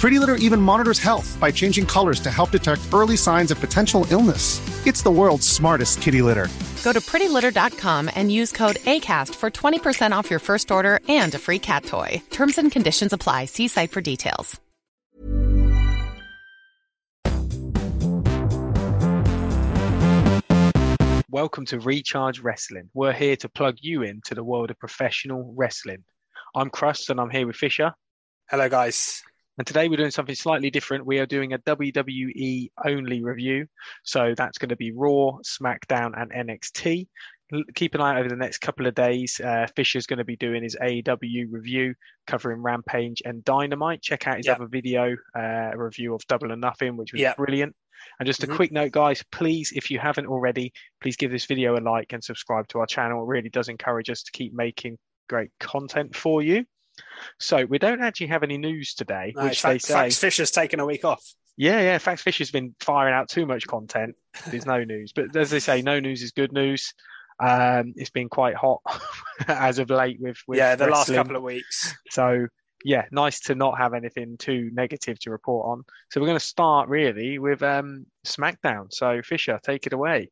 Pretty Litter even monitors health by changing colors to help detect early signs of potential illness. It's the world's smartest kitty litter. Go to prettylitter.com and use code ACAST for 20% off your first order and a free cat toy. Terms and conditions apply. See site for details. Welcome to Recharge Wrestling. We're here to plug you in to the world of professional wrestling. I'm Crust and I'm here with Fisher. Hello, guys. And today we're doing something slightly different. We are doing a WWE only review. So that's going to be Raw, SmackDown, and NXT. Keep an eye out over the next couple of days. Uh, Fisher's going to be doing his AEW review covering Rampage and Dynamite. Check out his Yep. other video, uh, a review of Double or Nothing, which was Yep. brilliant. And just a Mhm. quick note, guys, please, if you haven't already, please give this video a like and subscribe to our channel. It really does encourage us to keep making great content for you. So we don't actually have any news today, No, which Fa- they say. Fax Fisher's taken a week off. Yeah, yeah. Fax Fisher's been firing out too much content. There's no news, but as they say, no news is good news. Um, it's been quite hot as of late with, with yeah, the last couple of weeks. So yeah, nice to not have anything too negative to report on. So we're going to start really with um, SmackDown. So Fisher, take it away.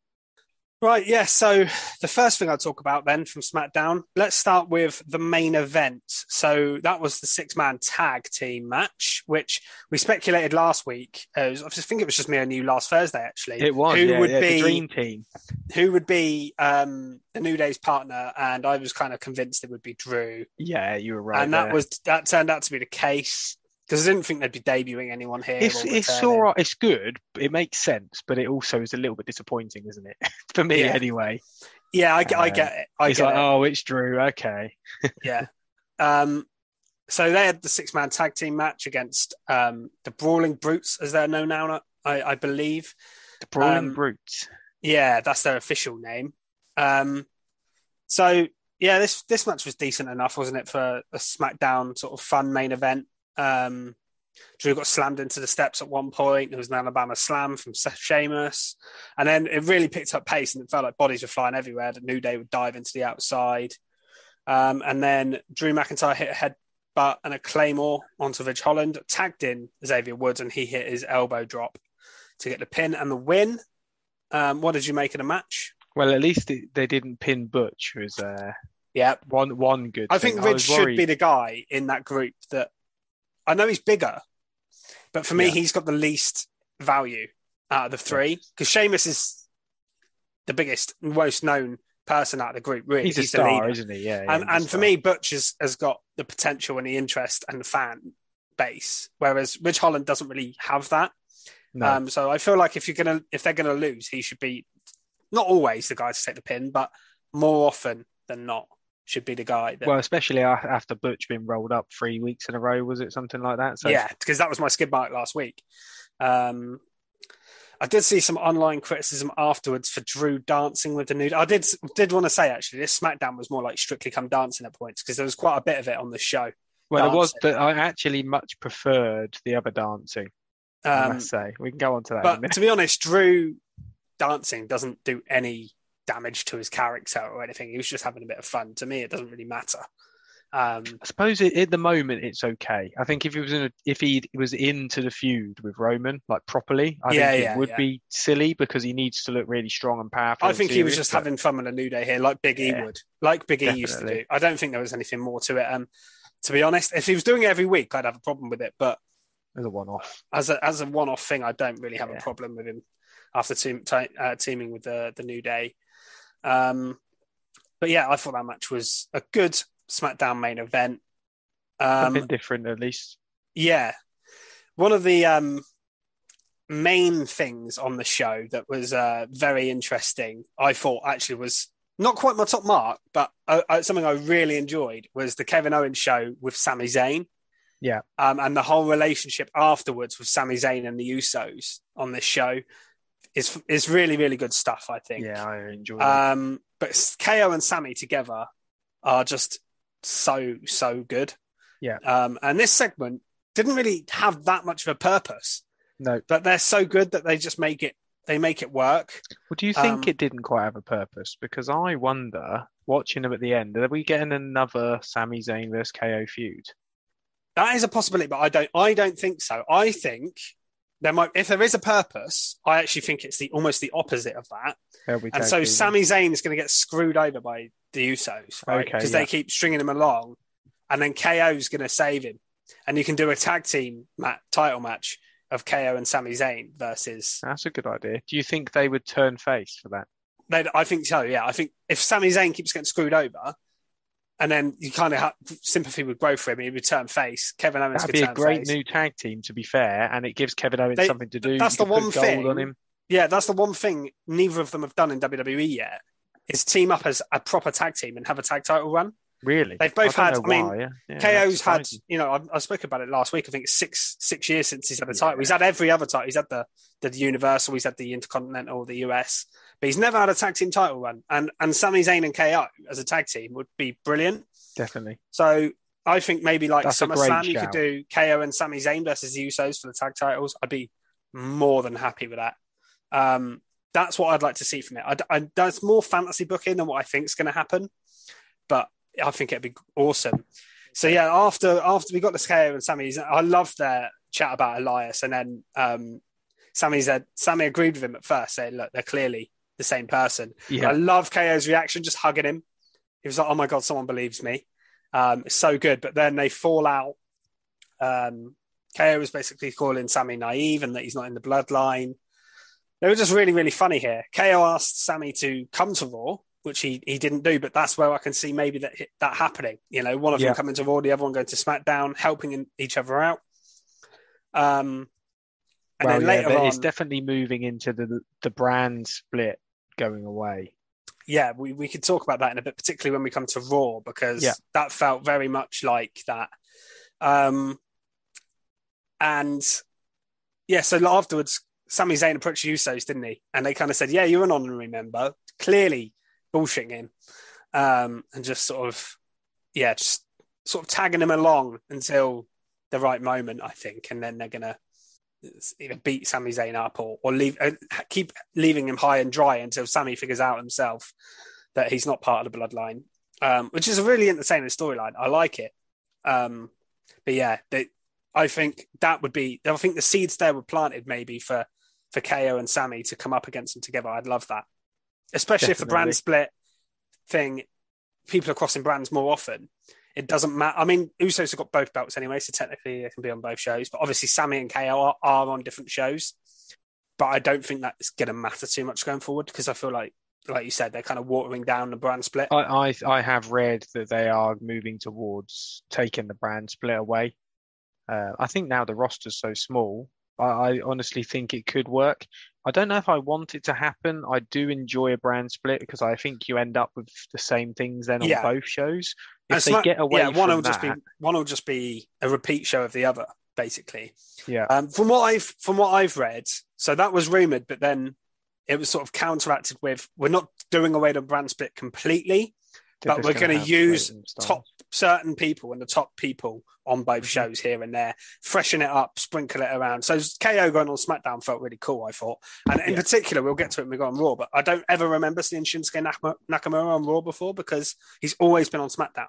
Right, yeah. So the first thing I'll talk about then from SmackDown, let's start with the main event. So that was the six man tag team match, which we speculated last week. Uh, was- I think it was just me and you last Thursday, actually. It was who yeah, would yeah, be the dream team. who would be um, the New Day's partner, and I was kind of convinced it would be Drew, Yeah, you were right. and that was that turned out to be the case because I didn't think they'd be debuting anyone here. It's it's all right. It's good. It makes sense, but it also is a little bit disappointing, isn't it? For me, Yeah. anyway. Yeah, I, get- I Uh, get it. I it's get like, it. oh, it's Drew. Okay. Yeah. Um, so they had the six man tag team match against um, the Brawling Brutes, as they're known now, I, I believe. The Brawling Um, Brutes. Yeah, that's their official name. Um, so yeah, this this match was decent enough, wasn't it, for a SmackDown sort of fun main event? Um, Drew got slammed into the steps at one point. There was an Alabama slam from Seth Sheamus, and then it really picked up pace, and it felt like bodies were flying everywhere. The New Day would dive into the outside, um, and then Drew McIntyre hit a headbutt and a claymore onto Ridge Holland, tagged in Xavier Woods, and he hit his elbow drop to get the pin and the win. Um, what did you make of the match? Well, at least it, they didn't pin Butch. Was uh, Yeah, one one good. I thing. think Ridge was should worried- be the guy in that group that I know he's bigger, but for me, Yeah. he's got the least value out of the three because Sheamus is the biggest, most known person out of the group. Really, He's a star, isn't he? Yeah. yeah, and and for me, Butch has, has got the potential and the interest and the fan base, whereas Ridge Holland doesn't really have that. no. Um, so I feel like if you're gonna if they're gonna lose, he should be not always the guy to take the pin, but more often than not should be the guy. That, well, especially after Butch being rolled up three weeks in a row, was it something like that? So yeah, because that was my skid mark last week. Um, I did see some online criticism afterwards for Drew dancing with the new. I did did want to say actually this SmackDown was more like Strictly Come Dancing at points because there was quite a bit of it on the show. Well, it was that I actually much preferred the other dancing. I Um, must say, we can go on to that. in a but to be honest, Drew dancing doesn't do any damage to his character or anything. He was just having a bit of fun. To me, it doesn't really matter. Um, I suppose it, at the moment it's okay. I think if he was in a, if he was into the feud with Roman like properly, I Yeah, think yeah, it would yeah. be silly because he needs to look really strong and powerful. I think he was just but- having fun with a new day here, like Big E would, like Big E used to do. I don't think there was anything more to it. Um, to be honest, if he was doing it every week, I'd have a problem with it. But as a one-off. as a as a one off thing, I don't really have a problem with him after team, ti uh, teaming with the the new day. Um, but yeah, I thought that match was a good SmackDown main event. Um, Something different, at least. Yeah. One of the um, main things on the show that was uh, very interesting, I thought actually was not quite my top mark, but uh, uh, something I really enjoyed was the Kevin Owens show with Sami Zayn. Yeah. Um, and the whole relationship afterwards with Sami Zayn and the Usos on this show is is really, really good stuff, I think. Yeah, I enjoyed it. Um, but KO and Sami together are just so so good. Yeah. Um, and this segment didn't really have that much of a purpose, No. but they're so good that they just make it they make it work. Well, do you think Um, it didn't quite have a purpose? Because I wonder, watching them at the end, are we getting another Sami Zayn versus KO feud? That is a possibility, but I don't I don't think so. I think there might if there is a purpose, I actually think it's the almost the opposite of that. And so. Sami Zayn is going to get screwed over by the Usos, right? Okay, Because yeah. they keep stringing him along, and then KO is going to save him, and you can do a tag team mat- title match of KO and Sami Zayn versus. That's a good idea. Do you think they would turn face for that? They'd- I think so. Yeah, I think if Sami Zayn keeps getting screwed over, and then you kind of have sympathy would grow for him, he would turn face. Kevin Owens That'd could be a great face. new tag team, to be fair, and it gives Kevin Owens They- something to do. that's You the one thing- on. Yeah, that's the one thing neither of them have done in WWE yet. Is team up as a proper tag team and have a tag title run. Really, They've both I had- I mean, yeah. Yeah, KO's had, you know, I, I spoke about it last week. I think it's six six years since he's had a Yeah. title. He's had every other title. He's had the the Universal, he's had the Intercontinental, the US, but he's never had a tag team title run. And and Sami Zayn and KO as a tag team would be brilliant. definitely. So I think maybe like That's SummerSlam, you could do KO and Sami Zayn versus the Usos for the tag titles. I'd be more than happy with that. Um, that's what I'd like to see from it. I, I, that's more fantasy booking than what I think is going to happen, but I think it'd be awesome. So yeah, after after we got the KO and Sami, I loved their chat about Elias, and then um, Sami said Sami agreed with him at first, saying, "Look, they're clearly the same person." Yeah, I love KO's reaction, just hugging him. He was like, "Oh my god, someone believes me." Um, it's so good. But then they fall out. Um, KO was basically calling Sami naive and that he's not in the bloodline. They were just really, really funny here. KO asked Sami to come to Raw, which he, he didn't do, but that's where I can see maybe that that happening. You know, one of Yeah. them coming to Raw, the other one going to SmackDown, helping each other out. Um, and well, then yeah, later but on, it's definitely moving into the the brand split going away. yeah, we, we could talk about that in a bit, particularly when we come to Raw, because Yeah. that felt very much like that. Um, and yeah, so afterwards, Sami Zayn approached the Usos, didn't he? And they kind of said, "Yeah, you're an honorary member." Clearly bullshitting him, um, and just sort of, yeah, just sort of tagging him along until the right moment, I think, and then they're gonna either beat Sami Zayn up or, or leave uh, keep leaving him high and dry until Sami figures out himself that he's not part of the bloodline, um, which is a really entertaining storyline. I like it. Um, but yeah, they, I think that would be. I think the seeds there were planted maybe for for KO and Sami to come up against them together. I'd love that, especially if the brand split thing, people are crossing brands more often. It doesn't matter. I mean, Usos have got both belts anyway, so technically they can be on both shows. But obviously, Sami and KO are, are on different shows. But I don't think that's going to matter too much going forward because I feel like, like you said, they're kind of watering down the brand split. I, I I have read that they are moving towards taking the brand split away. Uh, I think now the roster's so small, I, I honestly think it could work. I don't know if I want it to happen. I do enjoy a brand split because I think you end up with the same things then on Yeah. both shows. If And they Smack- get away yeah, one from will just be one will just be a repeat show of the other, basically. yeah, Um, from what I've from what I've read, so that was rumored, but then it was sort of counteracted with we're not doing away the brand split completely, but we're going to use top certain people and the top people on both Mhm. shows here and there, freshen it up, sprinkle it around. So KO going on SmackDown felt really cool, I thought. And in Yeah. particular, we'll get to it when we go on Raw, but I don't ever remember seeing Shinsuke Nakamura on Raw before because he's always been on SmackDown.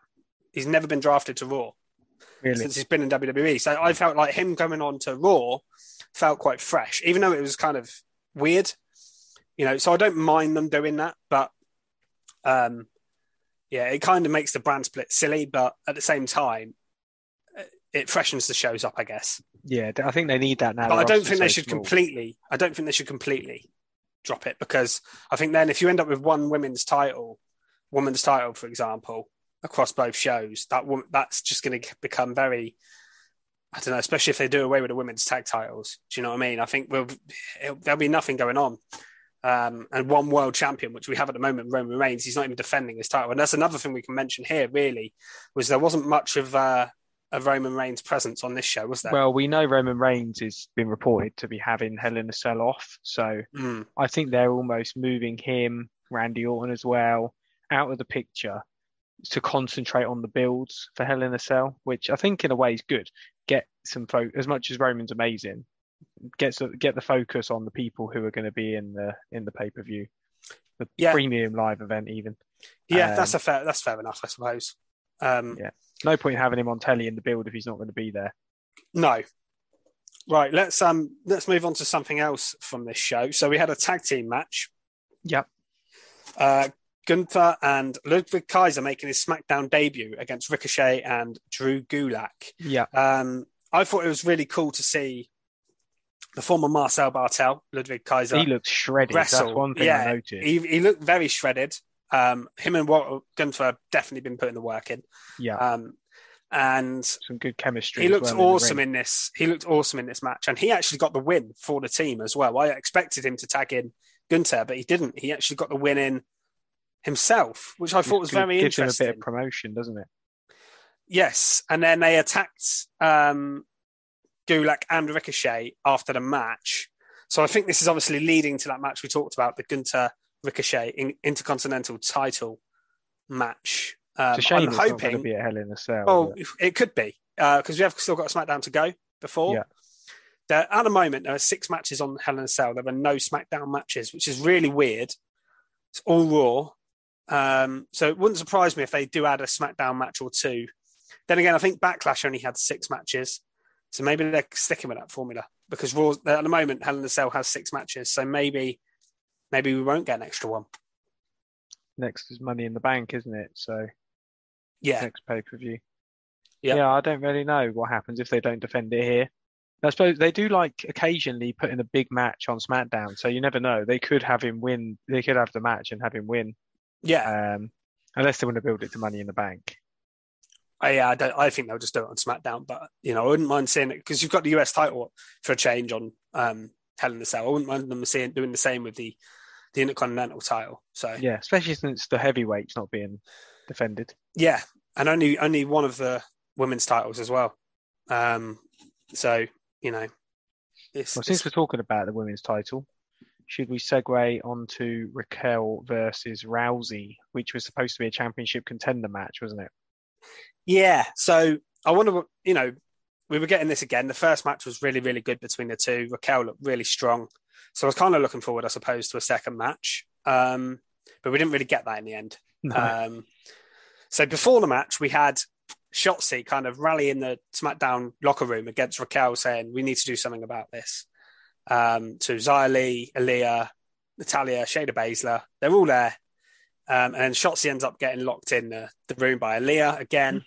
He's never been drafted to Raw Really, since he's been in WWE. So I felt like him coming on to Raw felt quite fresh, even though it was kind of weird. You know, so I don't mind them doing that, but um yeah, it kind of makes the brand split silly, but at the same time, uh, it freshens the shows up, I guess. yeah, I think they need that now. But I don't think they should small. completely. I don't think they should completely drop it because I think then if you end up with one women's title, women's title, for example, across both shows, that that's just going to become very. I don't know, especially if they do away with the women's tag titles. Do you know what I mean? I think we'll, there'll be nothing going on. Um, and one world champion, which we have at the moment, Roman Reigns, he's not even defending his title. And that's another thing we can mention here, really, was there wasn't much of uh, a Roman Reigns presence on this show, was there? Well, we know Roman Reigns has been reported to be having Hell in a Cell off. So mm. I think they're almost moving him, Randy Orton as well, out of the picture to concentrate on the builds for Hell in a Cell, which I think in a way is good. Get some fo- as much as Roman's amazing, get so, get the focus on the people who are going to be in the in the pay per view, the Yeah. premium live event even. Yeah, Um, that's a fair. That's fair enough, I suppose. Um, Yeah. No point having him on telly in the build if he's not going to be there. No. Right. Let's um let's move on to something else from this show. So we had a tag team match. Yep. Uh, Gunther and Ludwig Kaiser making his SmackDown debut against Ricochet and Drew Gulak. Yeah. Um, I thought it was really cool to see the former Marcel Barthel, Ludwig Kaiser, He looks shredded. wrestle. That's one thing yeah, I noticed. He, he looked very shredded. Um, him and Gunther have definitely been putting the work in. yeah. Um, and Some good chemistry. he looked well awesome ring. in this. He looked awesome in this match, and he actually got the win for the team as well. I expected him to tag in Gunther, but he didn't. He actually got the win in himself, which I thought was very gives him a bit of promotion, doesn't it? Yes, and then they attacked um, Gulak and Ricochet after the match. So I think this is obviously leading to that match we talked about, the Gunther Ricochet in- Intercontinental Title match. Um, It's a shame I'm it's not to hoping. be a Hell in a Cell. Oh, but- it could be because we have still got a SmackDown to go before. Yeah. There, at the moment, there are six matches on Hell in a Cell. There are no SmackDown matches, which is really weird. It's all Raw. Um, so it wouldn't surprise me if they do add a SmackDown match or two. Then again, I think Backlash only had six matches. So maybe they're sticking with that formula because Raw, at the moment, Hell in a Cell has six matches. So maybe maybe we won't get an extra one. next is Money in the Bank, isn't it? So Yeah. next pay per view. Yeah. Yeah, I don't really know what happens if they don't defend it here. I suppose they do like occasionally put in a big match on SmackDown, so you never know. They could have him win. They could have the match and have him win, Yeah. um, unless they want to build it to Money in the Bank. I, yeah, I, don't, I think they'll just do it on SmackDown, but you know, I wouldn't mind seeing it because you've got the US title for a change on um, Hell in the Cell. I wouldn't mind them seeing doing the same with the the Intercontinental title. So Yeah, especially since the heavyweight's not being defended. yeah, and only only one of the women's titles as well. Um, so you know, it's, Well, since it's- we're talking about the women's title, should we segue onto Raquel versus Rousey, which was supposed to be a championship contender match, wasn't it? Yeah. So I wonder, what you know, we were getting this again. The first match was really really good between the two. Raquel looked really strong, so I was kind of looking forward, I suppose, to a second match. Um, but we didn't really get that in the end. No. Um, so before the match, we had Shotzi kind of rally in the SmackDown locker room against Raquel, saying we need to do something about this. Um, to Li, Aaliyah, Natalya, Shayna Baszler, they're all there. Um, and Shotzi ends up getting locked in the, the room by Aaliyah again.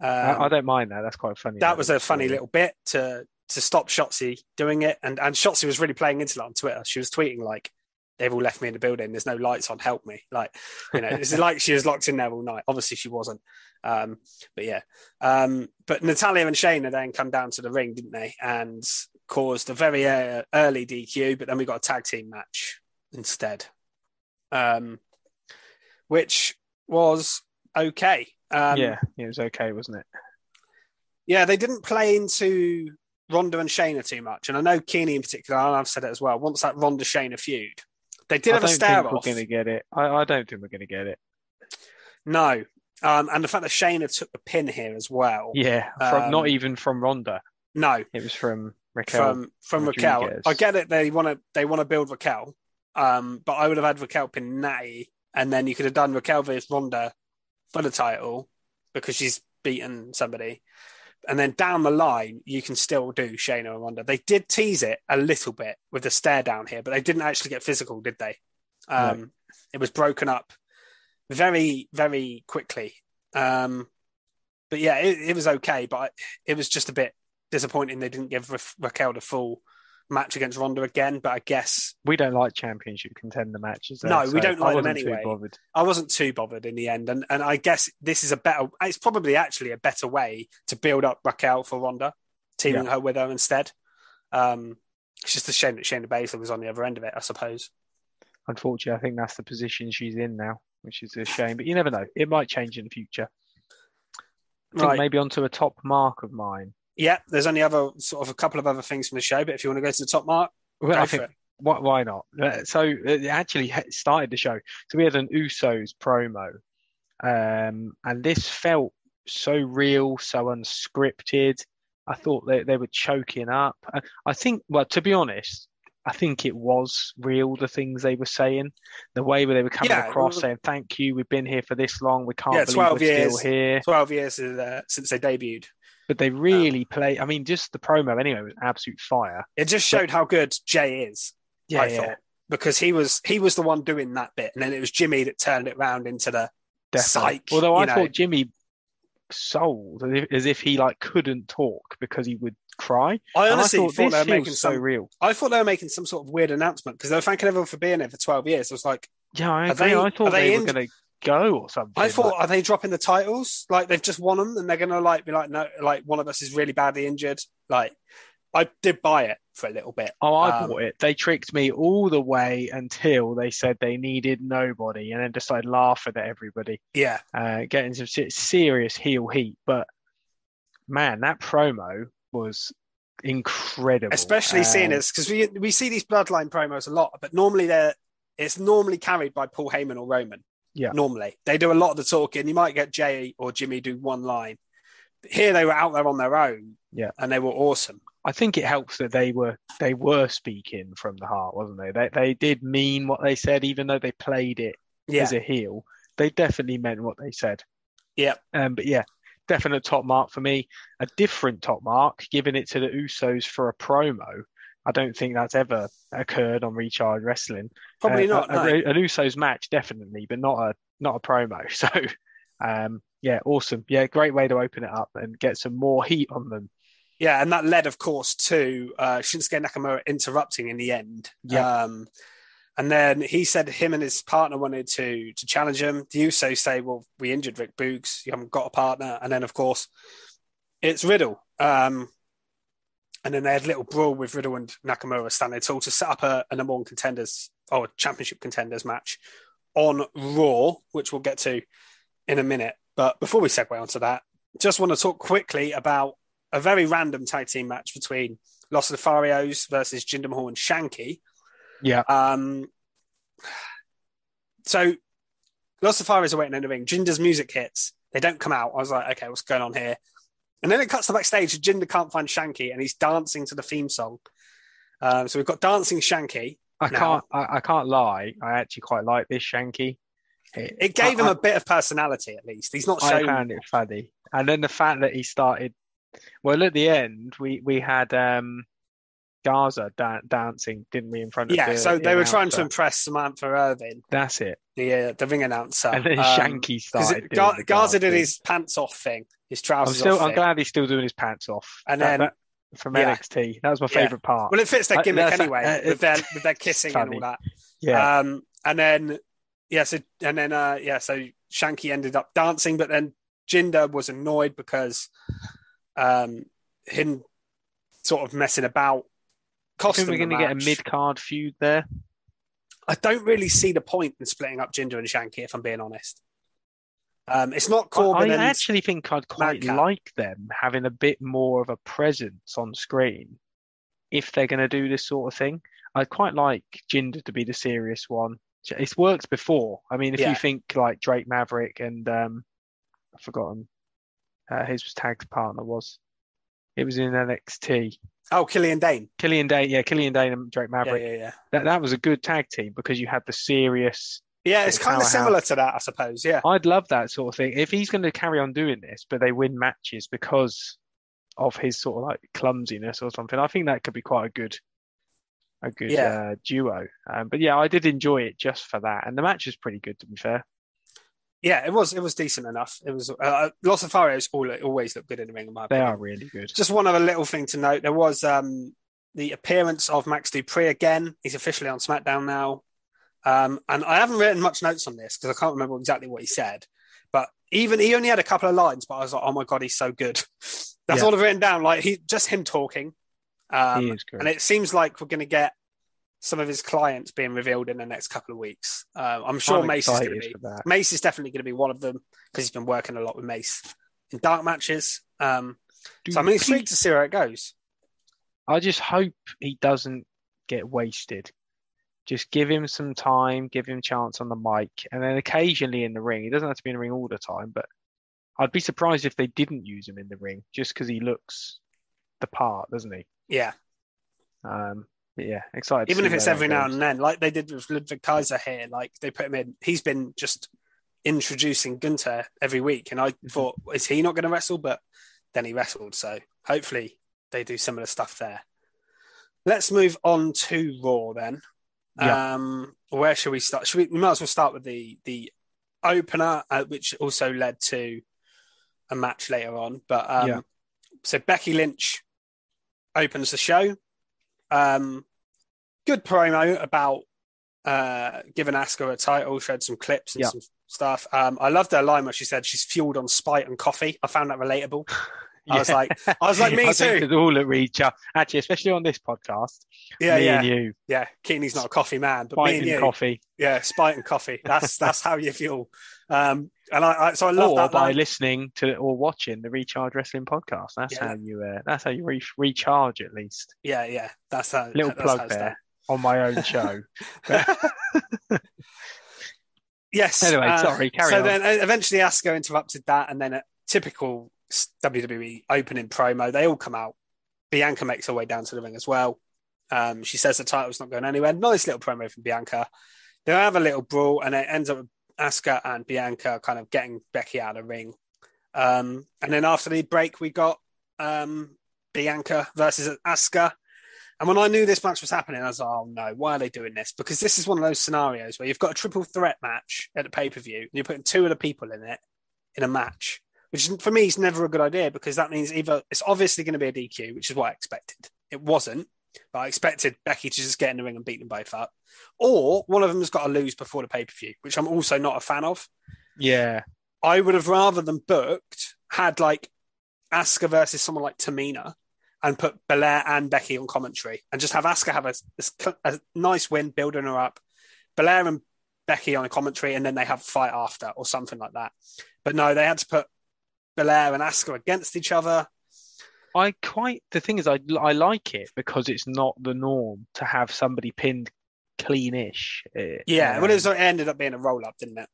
Um, I, I don't mind that. That's quite funny. that was a funny little bit to to stop Shotzi doing it, and and Shotzi was really playing into that on Twitter. She was tweeting like, "They've all left me in the building. There's no lights on. Help me!" Like, you know, it's like she was locked in there all night. Obviously, she wasn't. Um, but yeah, um, but Natalya and Shayna then come down to the ring, didn't they? And caused a very uh, early DQ. But then we got a tag team match instead, um, which was okay. Um, yeah, it was okay, wasn't it? yeah, they didn't play into Ronda and Shayna too much. And I know Keeney in particular, and I've said it as well, Once that Ronda Shayna feud. They did I have a don't stare think we're going to get it. I, I don't think we're going to get it. No. Um, and the fact that Shayna took the pin here as well. Yeah, from Um, not even from Ronda. No, It was from Raquel. from from Raquel. I get it. They want to they want to build Raquel, um, but I would have had Raquel pin Natty, and then you could have done Raquel versus Ronda for the title because she's beaten somebody, and then down the line you can still do Shayna and Ronda. They did tease it a little bit with the stare down here, but they didn't actually get physical, did they? Um, It was broken up very very quickly. Um, but yeah, it, it was okay, but it was just a bit disappointing they didn't give Ra- Raquel the full match against Ronda again, but I guess We don't like championship contender matches. though, No, we don't like them anyway. I wasn't too bothered in the end, and and I guess this is a better. It's probably actually a better way to build up Raquel for Ronda, teaming her with her instead. Um, it's just a shame that Shayna Baszler was on the other end of it, I suppose. Unfortunately, I think that's the position she's in now, which is a shame. But you never know; it might change in the future. I think Right. maybe onto a top mark of mine. Yeah, there's only other sort of a couple of other things from the show, but if you want to go to the top mark, Well, I think it. why, not? Uh, So it actually started the show. So we had an Usos promo, um, and this felt so real, so unscripted. I thought they, they were choking up. I, I think, well, to be honest, I think it was real. The things they were saying, the way where they were coming Yeah, across, saying "Thank you, we've been here for this long. We can't Yeah, believe 12 we're years. still here." 12 years uh, since they debuted. But they um, really play. I mean, just the promo anyway was absolute fire. It just showed how good Jay is. Yeah, I yeah. thought because he was he was the one doing that bit, and then it was Jimmy that turned it round into the Definitely. psych. Although I know. thought Jimmy sold as if, as if he like couldn't talk because he would cry. I honestly thought, thought they were making so real. I thought they were making some sort of weird announcement because they were thanking everyone for being there for 12 years. I was like, Yeah, I agree. they- I thought they they, were going to go or something. I thought, like- are they dropping the titles? Like they've just won them, and they're gonna like be like, no, like one of us is really badly injured. Like I did buy it for a little bit. oh, I um, bought it. They tricked me all the way until they said they needed nobody, and then decided started laughing at everybody, Yeah, uh, getting some serious heel heat. But man, that promo was incredible. especially seeing Uh, as because we we see these bloodline promos a lot, but normally they're it's normally carried by Paul Heyman or Roman. Yeah. normally they do a lot of the talking. You might get Jay or Jimmy do one line. Here they were out there on their own, Yeah. and they were awesome. I think it helps that they were they were speaking from the heart, wasn't they? They they did mean what they said, even though they played it Yeah, as a heel. They definitely meant what they said. yeah, Um, but yeah, definite top mark for me. A different top mark, giving it to the Usos for a promo. I don't think that's ever occurred on Recharge Wrestling. probably Uh, not. A, no. an Usos match, definitely, but not a not a promo. So, um, yeah, awesome. Yeah, great way to open it up and get some more heat on them. Yeah, and that led, of course, to uh, Shinsuke Nakamura interrupting in the end. Yeah. Um, and then he said him and his partner wanted to to challenge him. The Usos say, "Well, we injured Rick Boogs. You haven't got a partner." And then, of course, it's Riddle. Um, and then they had a little brawl with Riddle and Nakamura standing tall to set up a, a number one contenders or championship contenders match on Raw, which we'll get to in a minute. But before we segue onto that, just want to talk quickly about a very random tag team match between Los Lotharios versus Jinder Mahal and Shanky. Yeah, Um, so Los Lotharios are waiting in the ring. Jinder's music hits. They don't come out. I was like, okay, what's going on here? And then it cuts to backstage. Jinder can't find Shanky, and he's dancing to the theme song. Um, so we've got dancing Shanky. I Now- can't. I, I can't lie. I actually quite like this Shanky. It gave I- him I- a bit of personality, at least. He's not I shown. found it funny, and then the fact that he started. Well, at the end, we we had um, Garza dan- dancing, didn't we, in front of Yeah, the, so the they were trying to impress Samantha Irvin, That's it. the uh, the ring announcer. And then Um, Shanky started. it- doing Gar- the Garza did his pants off thing, his I'm trousers still. off. I'm glad he's still doing his pants off. And That- then- that- from yeah. NXT, that was my Yeah. favorite part. Well, it fits their gimmick that's- anyway, uh, with their with their kissing and all that. yeah, Um, and then yeah, so and then uh, yeah, so Shanky ended up dancing, but then Jinder was annoyed because um, him sort of messing about cost think we're going to get a mid card feud there. I don't really see the point in splitting up Jinder and Shanky, if I'm being honest. Um, it's not I, Corbin I and actually think I'd quite Madcap. like them having a bit more of a presence on screen if they're going to do this sort of thing. I'd quite like Jinder to be the serious one. It's worked before. I mean, if Yeah. you think like Drake Maverick and um, I've forgotten uh, his tag partner was. It was in NXT. oh Killian Dain. Killian Dain, yeah, Killian Dain and Drake Maverick. yeah, yeah. yeah. That that was a good tag team because you had the serious Yeah, it's kind of similar to that, I suppose. Yeah, I'd love that sort of thing. If he's going to carry on doing this, but they win matches because of his sort of like clumsiness or something, I think that could be quite a good, a good Yeah. uh, duo. Um, but yeah, I did enjoy it just for that, and the match is pretty good to be fair. Yeah, it was it was decent enough. It was uh, Los Lotharios all, always look good in the ring. In my They opinion. are really good. Just one other little thing to note: there was um, the appearance of Max Dupri again. He's officially on SmackDown now. Um, and I haven't written much notes on this because I can't remember exactly what he said. But even he only had a couple of lines, but I was like, oh my god, he's so good. That's Yeah. all I've written down. Like he just him talking. Um, He is good. and it seems like we're going to get some of his clients being revealed in the next couple of weeks. Um, I'm sure I'm Mace is going to be. Mace is definitely going to be one of them because he's been working a lot with Mace in dark matches. Um, so I'm intrigued to see where it goes. I just hope he doesn't get wasted. Just give him some time, give him chance on the mic, and then occasionally in the ring. He doesn't have to be in the ring all the time, but I'd be surprised if they didn't use him in the ring just because he looks the part, doesn't he? Yeah, Um, but yeah, excited. even if it's every now goes. and then, like they did with Ludwig Kaiser here. Like they put him in. He's been just introducing Gunther every week, and I Mm-hmm. thought, is he not going to wrestle? But then he wrestled. So hopefully they do similar stuff there. Let's move on to Raw then. Yeah. Um, where should we start? Should we, we might as well start with the the opener, uh, which also led to a match later on. But um, Yeah. so Becky Lynch opens the show. Um, good promo about uh, giving Asuka a title, showed some clips and Yeah. some stuff. Um, I loved her line where she said she's fueled on spite and coffee. I found that relatable. I was like, I was like, me I think too. it's all at reach out. Actually, especially on this podcast. Yeah, me yeah, and you, yeah. Keeney's not a coffee man, but me fighting and you, coffee, yeah, spite and coffee. That's that's how you fuel. Um, and I, I so I love or that by line. listening to or watching the Recharge Wrestling podcast. That's Yeah. how you. Uh, that's how you re- recharge at least. Yeah, yeah. That's how. Little that's how plug it's done. there on my own show. Yes. Anyway, uh, sorry, carry so on. then uh, eventually Asuka interrupted that, and then a typical WWE opening promo. They all come out. Bianca makes her way down to the ring as well. Um, she says the title's not going anywhere. Nice little promo from Bianca. They have a little brawl, and it ends up with Asuka and Bianca kind of getting Becky out of the ring. Um, and then after the break, we got um, Bianca versus Asuka. And when I knew this match was happening, I was like, oh no, why are they doing this? Because this is one of those scenarios where you've got a triple threat match at the pay per view, and you're putting two other people in it in a match, which for me is never a good idea because that means either it's obviously going to be a DQ, which is what I expected. It wasn't, but I expected Becky to just get in the ring and beat them both up, or one of them has got to lose before the pay per view, which I'm also not a fan of. yeah, I would have rather than booked had like Asuka versus someone like Tamina and put Belair and Becky on commentary and just have Asuka have a, a nice win, building her up. Belair and Becky on a commentary and then they have a fight after or something like that. But no, they had to put Belair and Asuka against each other. I quite. The thing is, I I like it because it's not the norm to have somebody pinned cleanish. Uh, Yeah, um, well, it, was, it ended up being a roll up, didn't it?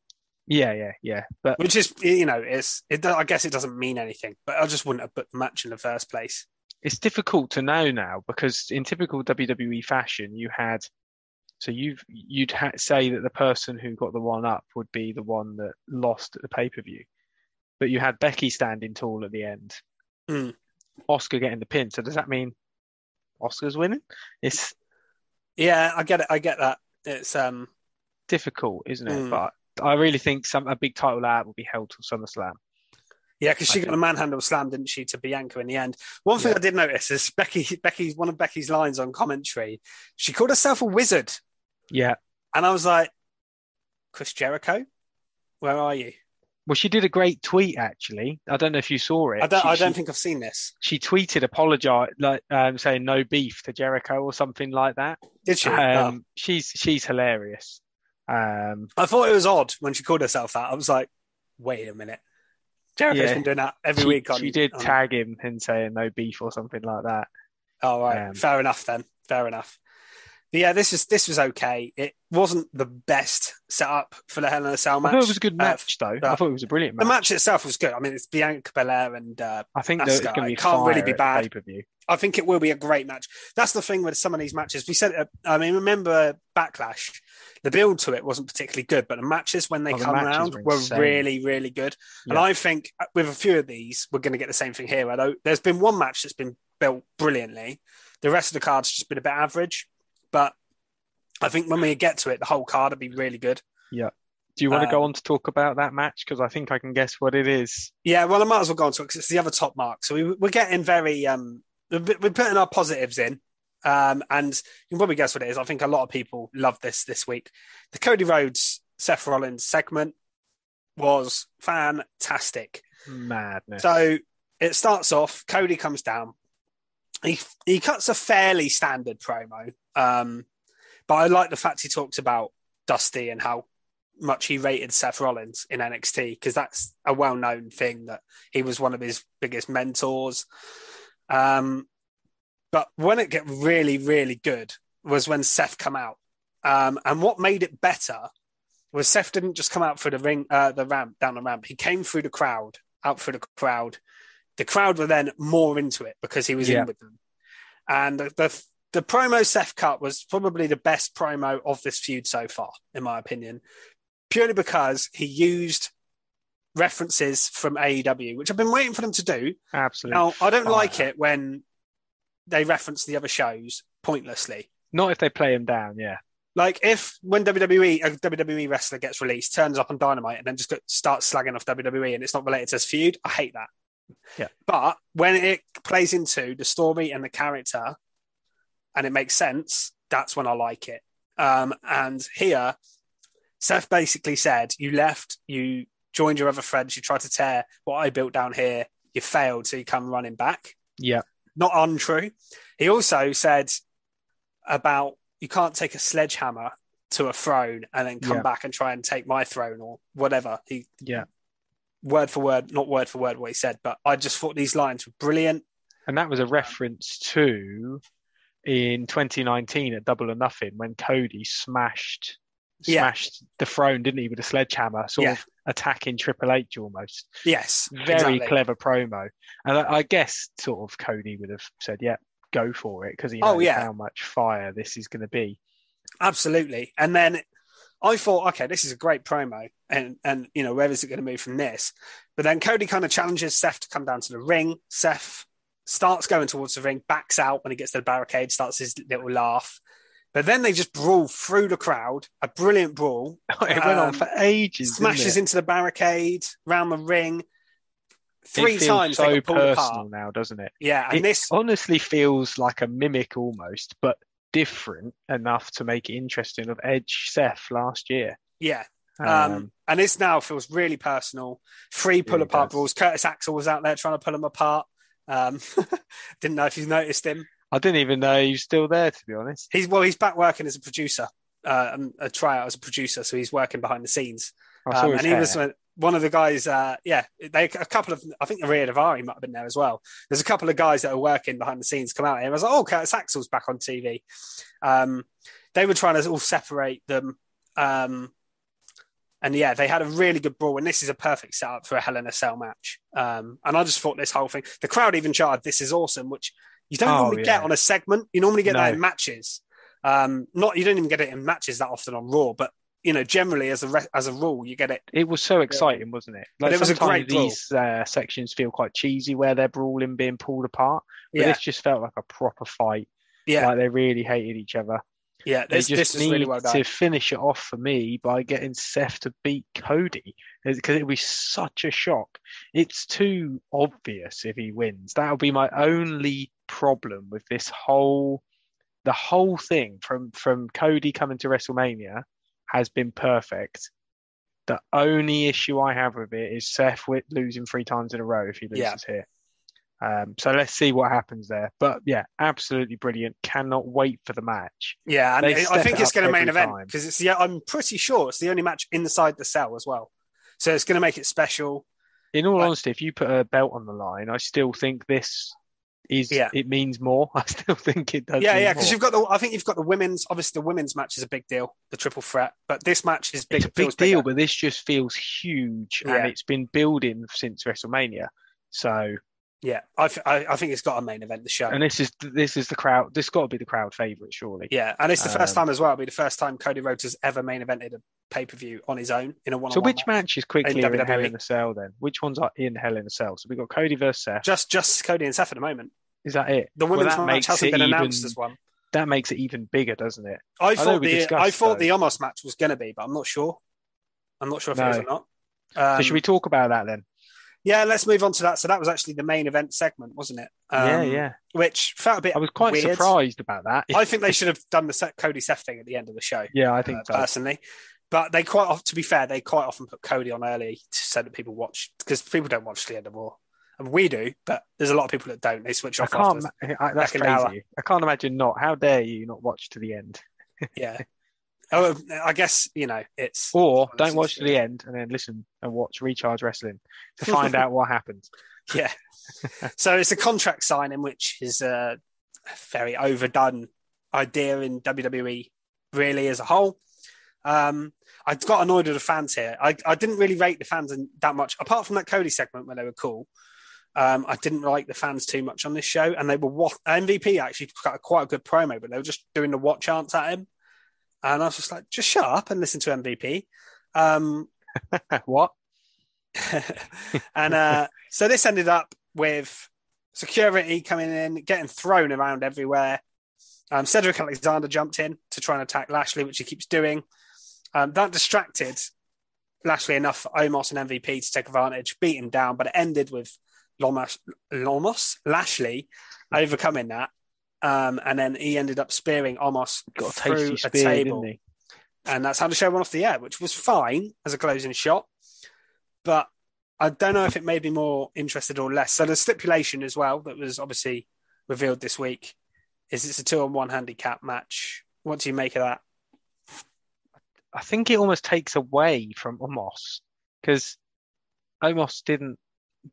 yeah, yeah, yeah. But Which is, you know, it's it. I guess it doesn't mean anything, but I just wouldn't have booked the match in the first place. it's difficult to know now because in typical WWE fashion, you had so you've you'd ha- say that the person who got the one up would be the one that lost at the pay per view, but you had Becky standing tall at the end, Hmm. Asuka getting the pin. So does that mean Asuka's winning? It's Yeah, I get it. I get that. It's um, difficult, isn't it? Hmm. But I really think some a big title out will be held till SummerSlam. Yeah, because she I got a manhandle slam, didn't she, to Bianca in the end? One thing Yeah. I did notice is Becky, Becky's one of Becky's lines on commentary. She called herself a wizard, Yeah. and I was like, "Chris Jericho, where are you?" Well, she did a great tweet actually. I don't know if you saw it. I don't, She- I don't she- think I've seen this. she tweeted apologize like um, saying no beef to Jericho or something like that. Did she? Um, Oh. She's she's hilarious. Um, I thought it was odd when she called herself that. I was like, "Wait a minute." Jericho's Yeah. been doing that every she, week. On, she did on- tag him and saying no beef or something like that. Oh right, Um, fair enough then. Fair enough. But yeah, this is this was okay. It wasn't the best setup for the Hell in a Cell I match. thought it was a good Uh, match though. I thought it was a brilliant match. the match. itself was good. I mean, it's Bianca Belair and uh, I think it's going to be it can't really be bad. Pay per view. I think it will be a great match. That's the thing with some of these matches. We said, uh, I mean, remember Backlash? The build to it wasn't particularly good, but the matches when they Oh, come matches around were were really, really good. And I think uh, with a few of these, we're going to get the same thing here. Although there's been one match that's been built brilliantly, the rest of the card's just been a bit average. I think when we get to it, the whole card would be really good. Yeah. Do you want to go Um, on to talk about that match? Because I think I can guess what it is. Yeah, well, I might as well go on to it because it's the other top mark. So we, we're getting very, um, we're we're putting our positives in Um, and you can probably guess what it is. I think a lot of people love this this week. The Cody Rhodes Seth Rollins segment was fantastic. Madness. So it starts off. Cody comes down. He he cuts a fairly standard promo, um, but I like the fact he talks about Dusty and how much he rated Seth Rollins in NXT because that's a well known thing that he was one of his biggest mentors. Um, but when it get really really good was when Seth come out, um, and what made it better was Seth didn't just come out for the ring, uh, the ramp down the ramp. He came through the crowd, out through the crowd. The crowd were then more into it because he was Yeah. in with them. And the, the the promo Seth cut was probably the best promo of this feud so far, in my opinion, purely because he used references from AEW, which I've been waiting for them to do. Absolutely. Now, I don't fire. like it when they reference the other shows pointlessly. Not if they play him down, yeah. Like if when WWE a WWE wrestler gets released, turns up on Dynamite, and then just starts slagging off WWE, and it's not related to his feud, I hate that. Yeah. But when it plays into the story and the character, and it makes sense, that's when I like it. Um, and here, Seth basically said, "You left, you joined your other friends, you tried to tear what I built down here, you failed, so you come running back." Yeah. not untrue. He also said about you can't take a sledgehammer to a throne and then come Yeah. back and try and take my throne or whatever. He Yeah. word for word, not word for word what he said, but I just thought these lines were brilliant. And that was a reference to in 2019 at Double or Nothing when Cody smashed Yeah. smashed the throne, didn't he, with a sledgehammer, sort Yeah. of attacking Triple H almost. Yes, Very exactly. clever promo. And I, I guess sort of Cody would have said, "Yeah, go for it," because he oh, knows Oh, yeah. how much fire this is going to be. Absolutely. And then I thought, okay, this is a great promo, and and you know where is it going to move from this? But then Cody kind of challenges Seth to come down to the ring. Seth starts going towards the ring, backs out when he gets to the barricade, starts his little laugh. But then they just brawl through the crowd, a brilliant brawl. it went on Um, for ages. smashes into the barricade, round the ring. Three times so personal apart. now, doesn't it? Yeah, and it this honestly feels like a mimic almost, but different enough to make it interesting of Edge Seth last year. yeah. Um, Um, and this now feels really personal. Three pull apart brawls. Curtis Axel was out there trying to pull them apart. Um, didn't know if you've noticed him. I didn't even know he was still there, to be honest. He's well, he's back working as a producer, uh, a tryout as a producer, so he's working behind the scenes. Um, and he was one of the guys. Uh, yeah, they a couple of I think Maria Davari might have been there as well. There's a couple of guys that are working behind the scenes come out here. I was like, oh, Curtis Axel's back on TV. Um, they were trying to all separate them. Um, and yeah, they had a really good brawl, and this is a perfect setup for a Hell in a Cell match. Um, and I just thought this whole thing, the crowd even charted, "This is awesome," which you don't Oh, normally get on a segment. You normally get that in matches. Um, not you don't even get it in matches that often on Raw, but you know, generally as a re- as a rule, you get it. It was so exciting, wasn't it? But it was a great these uh, sections feel quite cheesy where they're brawling, being pulled apart. But Yeah, this just felt like a proper fight. yeah, Like they really hated each other. Yeah. They just this is need really well to finish it off for me by getting Seth to beat Cody because it would be such a shock. It's too obvious if he wins. That'll be my only problem with this whole, the whole thing from from Cody coming to WrestleMania has been perfect. The only issue I have with it is Seth with losing three times in a row if he loses Yeah. here. Um, so let's see what happens there. But yeah, absolutely brilliant. Cannot wait for the match. Yeah, and I think it's going to main event because it's yeah. I'm pretty sure it's the only match inside the cell as well. So it's going to make it special. In all honesty, if you put a belt on the line, I still think this is Yeah. it means more. I still think it does. yeah, yeah, because you've got the. I think you've got the women's. Obviously, the women's match is a big deal, the triple threat. But this match is big. it's a big deal, bigger. but this just feels huge, Yeah. and it's been building since WrestleMania. So, Yeah, I, th- I, I think it's got a main event the show. and this is this is the crowd. This got to be the crowd favorite, surely. yeah, and it's the first Um, time as well. It'll be the first time Cody Rhodes has ever main evented a pay per view on his own in a one. On one. So, which match is quickly in in, Hell in a Cell then? Which ones are in Hell in a Cell? So we have got Cody versus Seth. Just just Cody and Seth at the moment. Is that it? The women's that match hasn't been announced even- as one. That makes it even bigger, doesn't it? I know thought the I thought though. the Omos match was going to be, but I'm not sure. I'm not sure if it is No. or not. Um, so should we talk about that then? Yeah, let's move on to that. So that was actually the main event segment, wasn't it? yeah, Um, yeah. Which felt a bit. I was quite weird. surprised about that. I think they should have done the Cody Seth thing at the end of the show. yeah, I think uh, so. personally. But they quite, often, to be fair, they quite often put Cody on early so that people watch because people don't watch the end of Raw. And we do, but there's a lot of people that don't. They switch off. I off can't. after. I, that's second crazy. I can't imagine not. How dare you not watch to the end? Yeah. Oh, I guess you know it's Or don't watch to the end and then listen and watch Recharge Wrestling to find out what happened. yeah. so it's a contract signing, which is a very overdone idea in WWE, really as a whole. Um, I got annoyed with the fans here. I, I didn't really rate the fans in, that much, apart from that Cody segment where they were cool. Um, I didn't like the fans too much on this show, and they were what MVP actually got quite a good promo, but they were just doing the what chants at him, and I was just like, just shut up and listen to MVP. Um, what? and uh, so this ended up with security coming in, getting thrown around everywhere. Um, Cedric Alexander jumped in to try and attack Lashley, which he keeps doing. Um, that distracted Lashley enough for Omos and MVP to take advantage, beat him down, but it ended with Lomos, Lomos Lashley overcoming that. Um, and then he ended up spearing Omos Got a through tasty a table and that's how the show went off the air, which was fine as a closing shot. But I don't know if it made me more interested or less. So the stipulation as well that was obviously revealed this week is it's a two on one handicap match. What do you make of that? I think it almost takes away from Omos because Omos didn't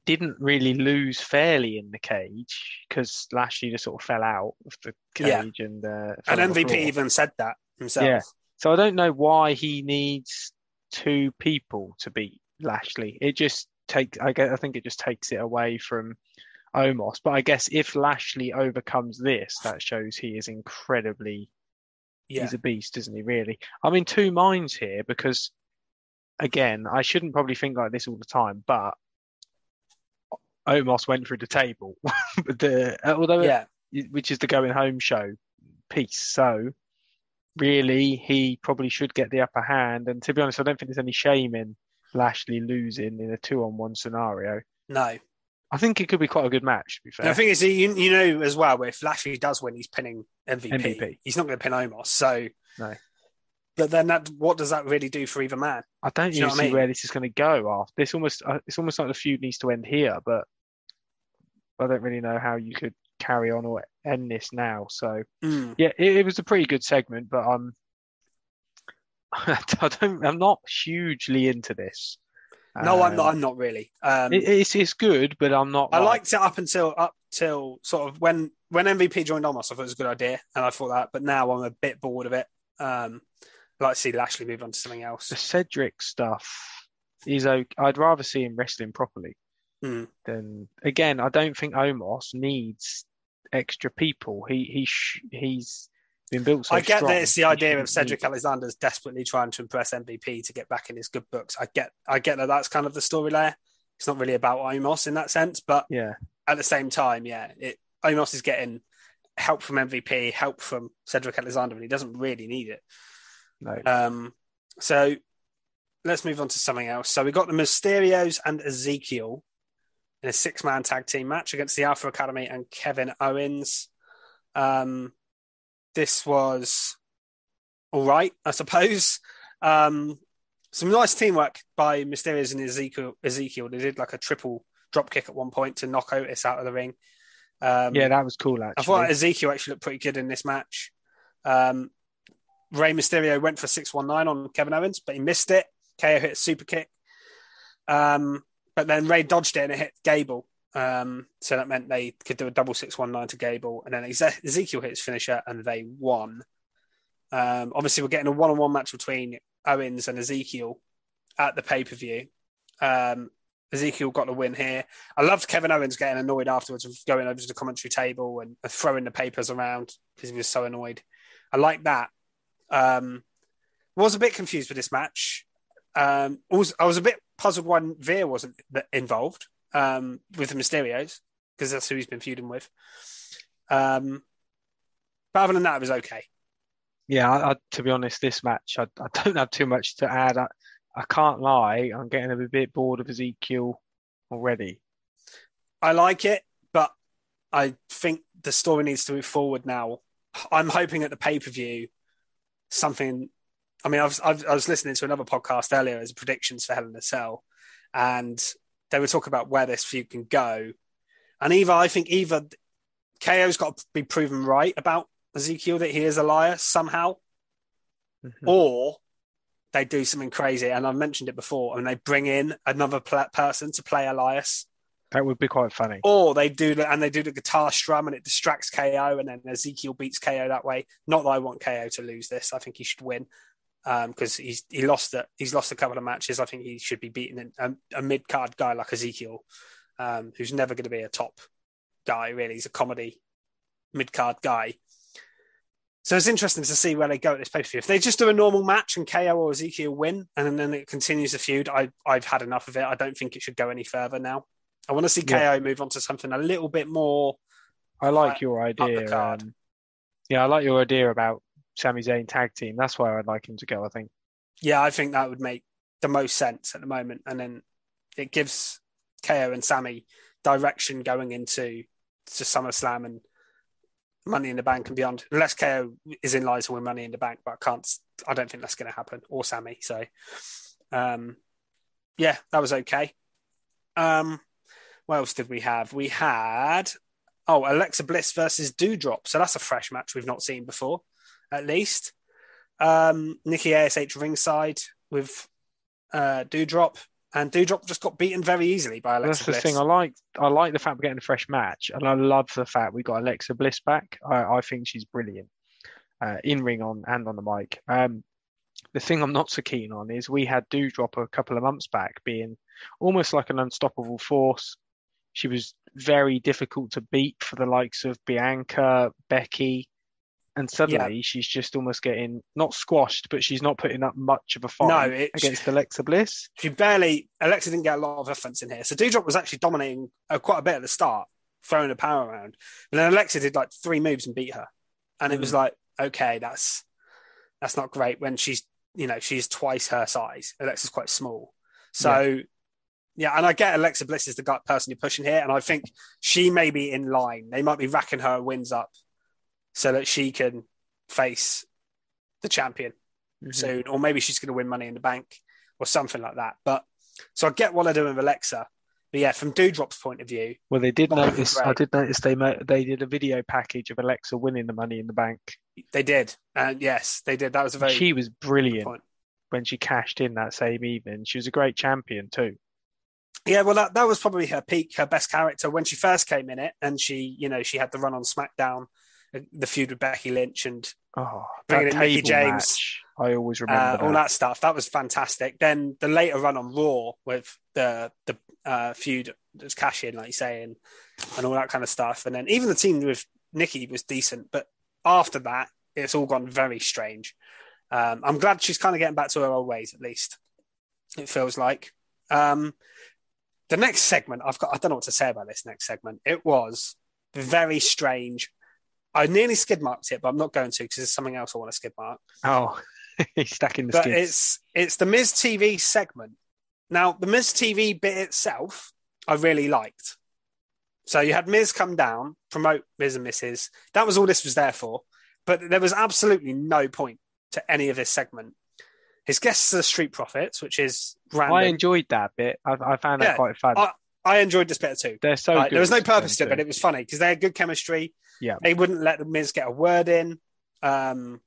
didn't really lose fairly in the cage because Lashley just sort of fell out of the Yeah. cage and uh, And fell on the MVP even said that himself. Yeah. So I don't know why he needs two people to beat Lashley. It just takes. I guess I think it just takes it away from Omos. But I guess if Lashley overcomes this, that shows he is incredibly. Yeah. He's a beast, isn't he? Really. I'm in two minds here because, again, I shouldn't probably think like this all the time, but Omos went through the table. the although yeah. which is the going home show piece. So really, he probably should get the upper hand. And to be honest, I don't think there's any shame in Lashley losing in a two-on-one scenario. No. I think it could be quite a good match. To be fair, The thing is, you, you know as well, if Lashley does win, he's pinning MVP. MVP. He's not going to pin Omos. So, No. but then that what does that really do for either man? I don't Do you know what I see mean? where this is going to go. After this, almost uh, it's almost like the feud needs to end here, but I don't really know how you could carry on or end this now. So Mm. yeah, it, it was a pretty good segment, but I'm I don't I'm not hugely into this. No, I'm Um, not. I'm not really. Um, It, it's it's good, but I'm not. I like, liked it up until up till sort of when when MVP joined Omos. I thought it was a good idea, and I thought that. But now I'm a bit bored of it. Um, I'd like to see Lashley move on to something else. the Cedric stuff. Is okay. I'd rather see him wrestling properly Hmm. than again. I don't think Omos needs extra people. He he sh- he's been built. So I get strong, that it's the idea of Cedric Alexander's desperately trying to impress MVP to get back in his good books. I get, I get that that's kind of the story there. It's not really about Omos in that sense, but Yeah, at the same time, yeah, it Omos is getting help from MVP, help from Cedric Alexander, and he doesn't really need it. no. Um, so let's move on to something else. So we got the Mysterios and Ezekiel in a six man tag team match against the Alpha Academy and Kevin Owens. Um, this was all right, I suppose. Um, some nice teamwork by Mysterios and Ezekiel. Ezekiel. They did like a triple drop kick at one point to knock Otis out of the ring. Um, yeah, that was cool. Actually, I thought Ezekiel actually looked pretty good in this match. Um, Rey Mysterio went for 619 on Kevin Owens, but he missed it. KO hit a super kick. Um, but then Rey dodged it and it hit Gable. Um, so that meant they could do a double six one nine to Gable. And then Ezekiel hit his finisher and they won. Um, obviously, we're getting a one on one match between Owens and Ezekiel at the pay per view. Um, Ezekiel got the win here. I loved Kevin Owens getting annoyed afterwards going over to the commentary table and throwing the papers around because he was so annoyed. I like that. Um, was a bit confused with this match. Um, I was a bit puzzled why Veer wasn't involved um, with the Mysterios because that's who he's been feuding with. Um, but other than that, it was okay. Yeah, I, I, to be honest, this match I, I don't have too much to add. I, I can't lie, I'm getting a bit bored of Ezekiel already. I like it, but I think the story needs to move forward now. I'm hoping at the pay per view something. I mean, I was, I was listening to another podcast earlier as predictions for Hell in a Cell, and they were talking about where this feud can go. And either I think either KO's got to be proven right about Ezekiel that he is Elias somehow, mm-hmm. or they do something crazy. And I've mentioned it before, and they bring in another person to play Elias. That would be quite funny. Or they do the, and they do the guitar strum and it distracts KO, and then Ezekiel beats KO that way. Not that I want KO to lose this. I think he should win because um, he's he lost it. He's lost a couple of matches. I think he should be beating a, a mid card guy like Ezekiel, um, who's never going to be a top guy. Really, he's a comedy mid card guy. So it's interesting to see where they go at this pay per view. If they just do a normal match and KO or Ezekiel win, and then it continues the feud, I, I've had enough of it. I don't think it should go any further now. I want to see yeah. KO move on to something a little bit more. I like uh, your idea. Um, yeah, I like your idea about Sami Zayn tag team. That's where I'd like him to go. I think. Yeah, I think that would make the most sense at the moment, and then it gives KO and Sami direction going into to SummerSlam and Money in the Bank and beyond. Unless KO is in line to win Money in the Bank, but I can't. I don't think that's going to happen. Or Sami. So, um, yeah, that was okay. Um, what else did we have? We had oh Alexa Bliss versus Doudrop. So that's a fresh match we've not seen before, at least. Um, Nikki Ash ringside with uh, Doudrop and Doudrop just got beaten very easily by Alexa. That's the Bliss. thing. I like. I like the fact we're getting a fresh match, and I love the fact we got Alexa Bliss back. I, I think she's brilliant, uh, in ring on and on the mic. Um, the thing I'm not so keen on is we had Doudrop a couple of months back being almost like an unstoppable force. She was very difficult to beat for the likes of Bianca, Becky, and suddenly yeah. she's just almost getting not squashed, but she's not putting up much of a fight no, it, against she, Alexa Bliss. She barely Alexa didn't get a lot of offense in here, so Doudrop was actually dominating uh, quite a bit at the start, throwing the power around, and then Alexa did like three moves and beat her, and mm. it was mm. like okay, that's that's not great when she's you know she's twice her size. Alexa's quite small, so. Yeah. Yeah, and I get Alexa Bliss is the person you're pushing here, and I think she may be in line. They might be racking her wins up so that she can face the champion mm-hmm. soon, or maybe she's going to win Money in the Bank or something like that. But so I get what they're doing with Alexa. But yeah, from Doudrop's point of view, well, they did notice. I did notice they they did a video package of Alexa winning the Money in the Bank. They did, and yes, they did. That was a very. She was brilliant when she cashed in that same evening. She was a great champion too. Yeah, well, that, that was probably her peak, her best character when she first came in it, and she, you know, she had the run on SmackDown the feud with Becky Lynch and oh, bringing in James. Match. I always remember uh, all that stuff. That was fantastic. Then the later run on Raw with the the uh, feud that's cash in, like you say, and, and all that kind of stuff. And then even the team with Nikki was decent, but after that, it's all gone very strange. Um, I'm glad she's kind of getting back to her old ways, at least. It feels like. Um, the next segment, I've got, I don't know what to say about this next segment. It was very strange, I nearly skid marked it, but I'm not going to because there's something else I want to skid mark. Oh, he's stacking the but skids. It's it's the Miz TV segment. Now the Miz TV bit itself, I really liked. So you had Miz come down, promote Miz and Mrs. That was all this was there for. But there was absolutely no point to any of this segment. His guests are the Street Profits, which is random. I enjoyed that bit. I, I found that yeah, quite fun. I, I, enjoyed this bit too. They're so There was no purpose to it, but it was funny because they had good chemistry. Yeah, they wouldn't let the Miz get a word in. Um,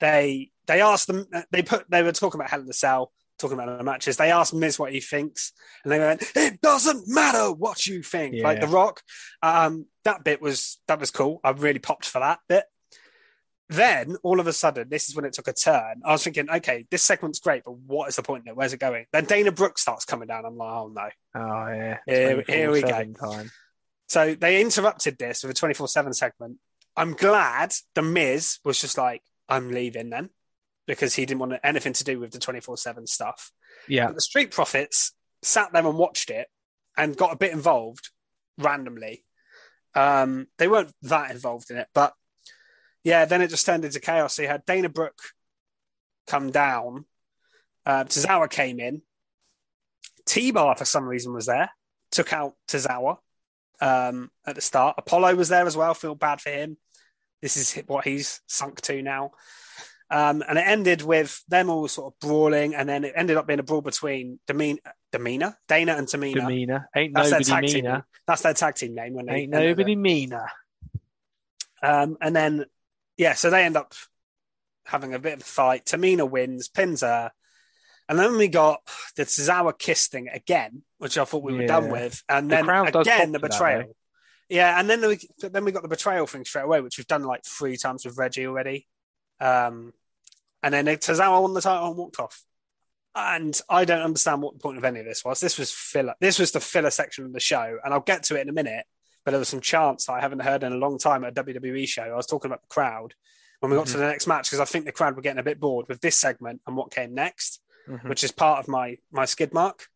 they they asked them. They put they were talking about Hell in the Cell, talking about the matches. They asked Miz what he thinks, and they went, "It doesn't matter what you think." Yeah. Like The Rock. Um, that bit was that was cool. I really popped for that bit. Then all of a sudden, this is when it took a turn. I was thinking, okay, this segment's great, but what is the point in it? Where's it going? Then Dana Brooke starts coming down. I'm like, oh no. Oh yeah. Here, here we go. Time. So they interrupted this with a 24 7 segment. I'm glad The Miz was just like, I'm leaving then because he didn't want anything to do with the 24 7 stuff. Yeah. But the Street Profits sat there and watched it and got a bit involved randomly. Um, they weren't that involved in it, but yeah, then it just turned into chaos. So you had Dana Brooke come down. Uh, Tozawa came in. T Bar, for some reason, was there took out Tozawa um, at the start. Apollo was there as well. Feel bad for him. This is what he's sunk to now. Um, and it ended with them all sort of brawling, and then it ended up being a brawl between Demean- Demeanor, Dana and Tamina. Demeanor. Ain't That's their nobody tag team. meaner. That's their tag team name. When they Ain't nobody meaner. Um, and then, yeah, so they end up having a bit of a fight. Tamina wins, pins her. And then we got the Tozawa kiss thing again, which I thought we were Yeah. done with. And The then again, the for that, betrayal. yeah, and then we, then we got the betrayal thing straight away, which we've done like three times with Reggie already. Um, and then Tozawa won the title and walked off. And I don't understand what the point of any of this was. This was filler. This was the filler section of the show, and I'll get to it in a minute. But there was some chants that I haven't heard in a long time at a WWE show. I was talking about the crowd when we got to the next match because I think the crowd were getting a bit bored with this segment and what came next, Mhm. which is part of my my skid mark.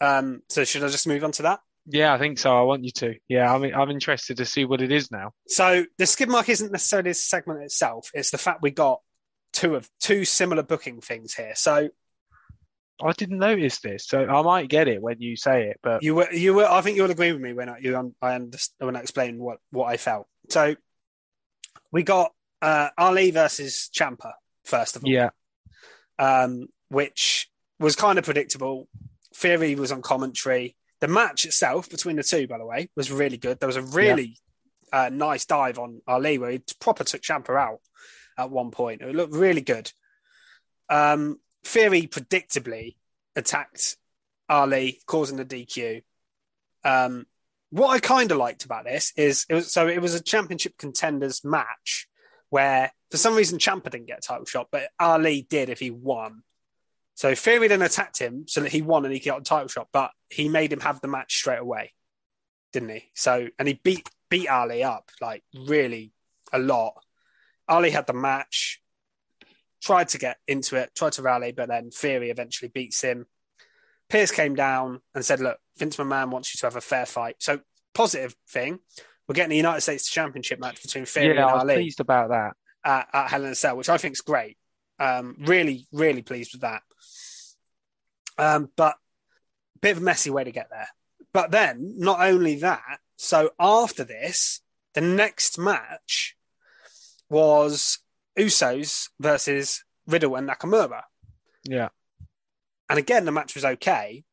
Um, so should I just move on to that? Yeah, I think so. I want you to. Yeah, I'm I'm interested to see what it is now. So the skid mark isn't necessarily this segment itself; it's the fact we got two of two similar booking things here. So I didn't notice this, so I might get it when you say it. But You were, you were. I think you'll agree with me when I, you, um, I understand when I explain what what I felt. So we got uh, Ali versus Ciampa first of all, yeah, um, which was kind of predictable. Theory was on commentary. The match itself between the two, by the way, was really good. There was a really uh, nice dive on Ali where he proper took Ciampa out at one point. It looked really good. Um, Theory predictably attacked Ali, causing the DQ. Um, what I kind of liked about this is it was so it was a championship contenders match where for some reason Ciampa didn't get a title shot, but Ali did if he won. So Theory then attacked him so that he won and he got a title shot, but he made him have the match straight away, didn't he? So and he beat beat Ali up like really a lot. Ali had the match, tried to get into it, tried to rally, but then Theory eventually beats him. Pearce came down and said, "Look, Vince McMahon wants you to have a fair fight." So positive thing, we're getting the United States Championship match between Theory yeah, and I was Ali pleased about that. at, at Hell in a Cell, which I think is great. Um, really, really pleased with that. Um, but bit of a messy way to get there. But then, not only that, so after this, the next match was Usos versus Riddle and Nakamura. Yeah, And again, the match was okay.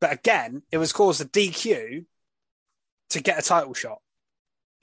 But again, it was caused a DQ to get a title shot.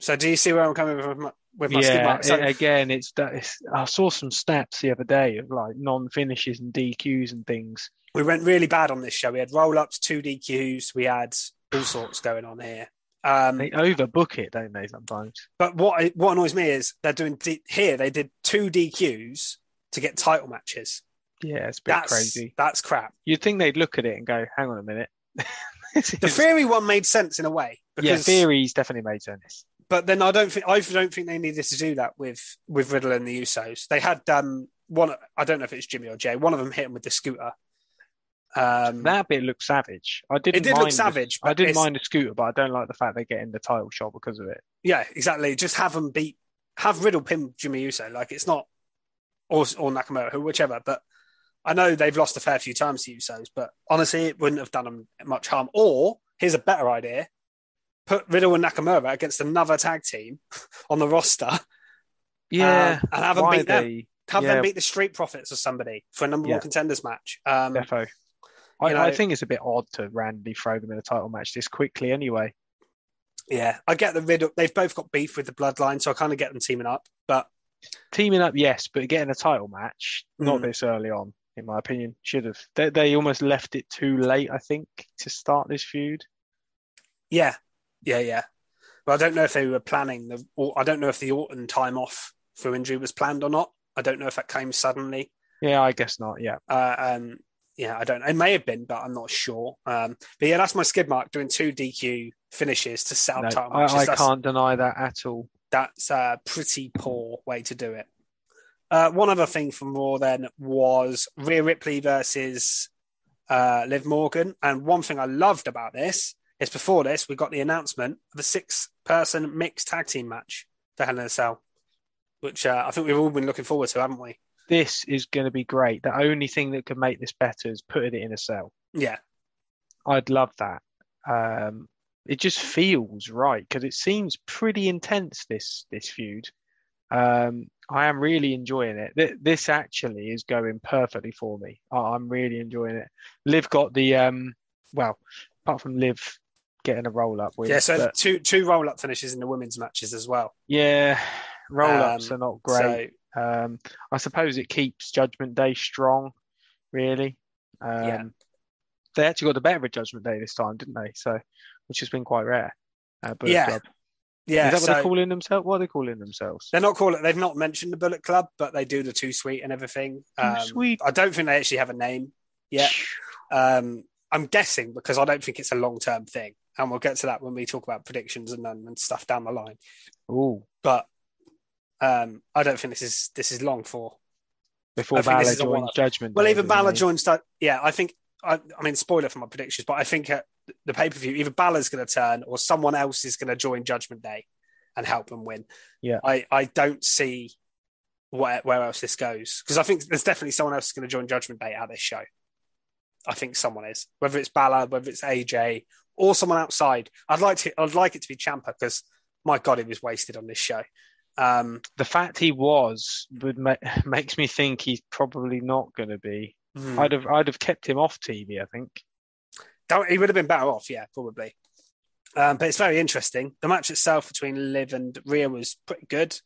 So do you see where I'm coming with my, with my yeah. So, it- again, it's, that- it's. I saw some stats the other day of like non-finishes and DQs and things. We went really bad on this show. We had roll ups, two DQs, we had all sorts going on here. Um, They overbook it, don't they? Sometimes. but what what annoys me is they're doing D- here. They did two DQs to get title matches. Yeah, it's a bit That's crazy. That's crap. You'd think they'd look at it and go, "Hang on a minute." The theory one made sense in a way Because, yeah, theories definitely made sense. but then I don't think I don't think they needed to do that with with Riddle and the Usos. They had um one. I don't know if it's Jimmy or Jay. One of them hit him with the scooter. Um, That bit looked savage. I didn't. it did look mind the- savage. I didn't mind the scooter, but I don't like the fact they're getting the title shot because of it. Yeah, exactly. Just have them beat, have Riddle pin Jimmy Uso. Like it's not, or or Nakamura, who whichever. But I know they've lost a fair few times to Usos, but honestly, it wouldn't have done them much harm. Or here's a better idea: put Riddle and Nakamura against another tag team on the roster, Yeah, um, and have them beat them. Have yeah. them beat the Street Profits or somebody for a number Yeah. one contenders match. Um, Defo. I, you I think it's a bit odd to randomly throw them in a title match this quickly. Anyway, yeah, I get the Riddle. They've both got beef with the Bloodline, so I kind of get them teaming up. But teaming up, yes, but getting a title match not Mm. this early on, in my opinion, should have. They, they almost left it too late, I think, to start this feud. Yeah, yeah, yeah. But I don't know if they were planning the. Or I don't know if the Orton time off for injury was planned or not. I don't know if that came suddenly. Yeah, I guess not. Yeah, Uh, um, yeah, I don't. know. It may have been, but I'm not sure. Um, but yeah, that's my skid mark. Doing two DQ finishes to set up no, title I, matches. I that's, can't deny that at all. that's a pretty poor way to do it. Uh, one other thing from Raw then was Rhea Ripley versus uh, Liv Morgan. And one thing I loved about this is before this, we got the announcement of a six person mixed tag team match for Hell in a Cell, which uh, I think we've all been looking forward to, haven't we? This is going to be great. The only thing that could make this better is putting it in a cell. Yeah. I'd love that. Um, it just feels right because it seems pretty intense. This this feud. Um, I am really enjoying it. Th- this actually is going perfectly for me. I- I'm really enjoying it. Liv got the um, well, apart from Liv getting a roll up win. Yeah, so but two two roll up finishes in the women's matches as well. yeah, roll ups Um, are not great. Um, I suppose it keeps Judgment Day strong, really. Um, Yeah. They actually got the better of Judgment Day this time, didn't they? So, which has been quite rare. Uh, Bullet Yeah. Club. yeah, Is that what so they're calling themselves? What are they calling themselves? they're not calling. They've not mentioned the Bullet Club, but they do the Too Sweet and everything. Um, Sweet. I don't think they actually have a name yet. Um, I'm guessing because I don't think it's a long term thing, and we'll get to that when we talk about predictions and, and stuff down the line. Oh, But um, I don't think this is this is long for. before I Balor joins. Judgment Well, Day, even Balor joins that. Yeah, I think. I, I mean, spoiler for my predictions, but I think uh, the pay per view either Balor's going to turn or someone else is going to join Judgment Day and help them win. Yeah. I I don't see where where else this goes because I think there's definitely someone else going to join Judgment Day at this show. I think someone is, whether it's Balor, whether it's AJ, or someone outside. I'd like to. I'd like it to be Ciampa because my God, he was wasted on this show. Um, The fact he was would ma- makes me think he's probably not going to be. hmm. I'd have I'd have kept him off TV. I think. Don't, he would have been better off, yeah, probably. Um, but it's very interesting. The match itself between Liv and Rhea was pretty good.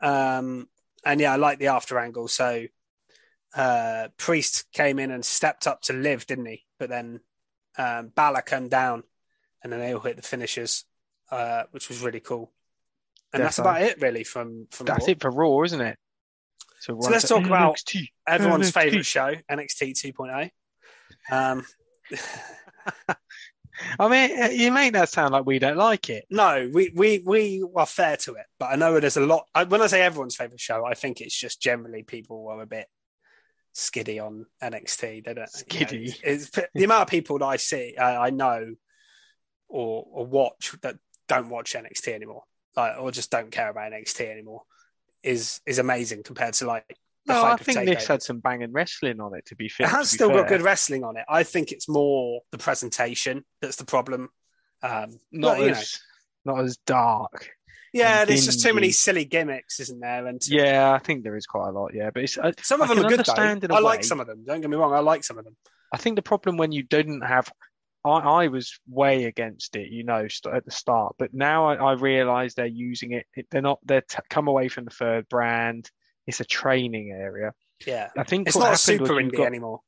Um, and yeah, I like the after angle. So uh, Priest came in and stepped up to Liv, didn't he? But then um, Balor came down and then they all hit the finishers, uh, which was really cool. And that's about it, really, from, from That's Raw. it for Raw, isn't it? So, So let's talk about everyone's NXT. favourite show, NXT 2.0. Um, I mean, uh, you make that sound like we don't like it. No, we we we are fair to it, but I know there's a lot. When I say everyone's favorite show, I think it's just generally people are a bit skiddy on NXT. They don't you know, Skiddy. it's, it's- the amount of people that I see, uh, I know, or or watch that don't watch NXT anymore, like or just don't care about NXT anymore, is is amazing compared to like. No, I of think this had some banging wrestling on it. To be fair, It has still got good wrestling on it. I think it's more the presentation that's the problem. Um, Not you know, as not as dark. Yeah, there's just too many silly gimmicks, isn't there? And Yeah, I think there is quite a lot. Yeah, but it's uh, some of I them are good though. understand in a I like some of them. Don't get me wrong, I like some of them. I think the problem when you didn't have, I, I was way against it, you know, st- at the start. But now I, I realise they're using it. it they're not. They're t- come away from the third brand. It's a training area. Yeah, I think it's not a super indie got- anymore.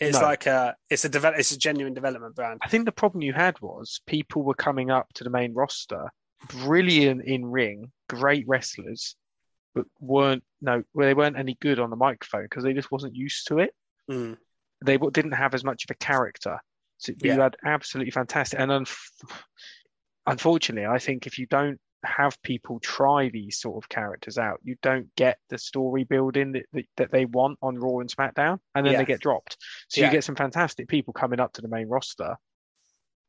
It's No. like a it's a develop it's a genuine development brand. I think the problem you had was people were coming up to the main roster, brilliant in ring, great wrestlers, but weren't no, well, they weren't any good on the microphone because they just wasn't used to it. Mm. They didn't have as much of a character. So you Yeah. had absolutely fantastic, and unf- unfortunately, I think if you don't have people try these sort of characters out, you don't get the story building that, that, that they want on Raw and SmackDown, and then Yeah. they get dropped. So Yeah. you get some fantastic people coming up to the main roster,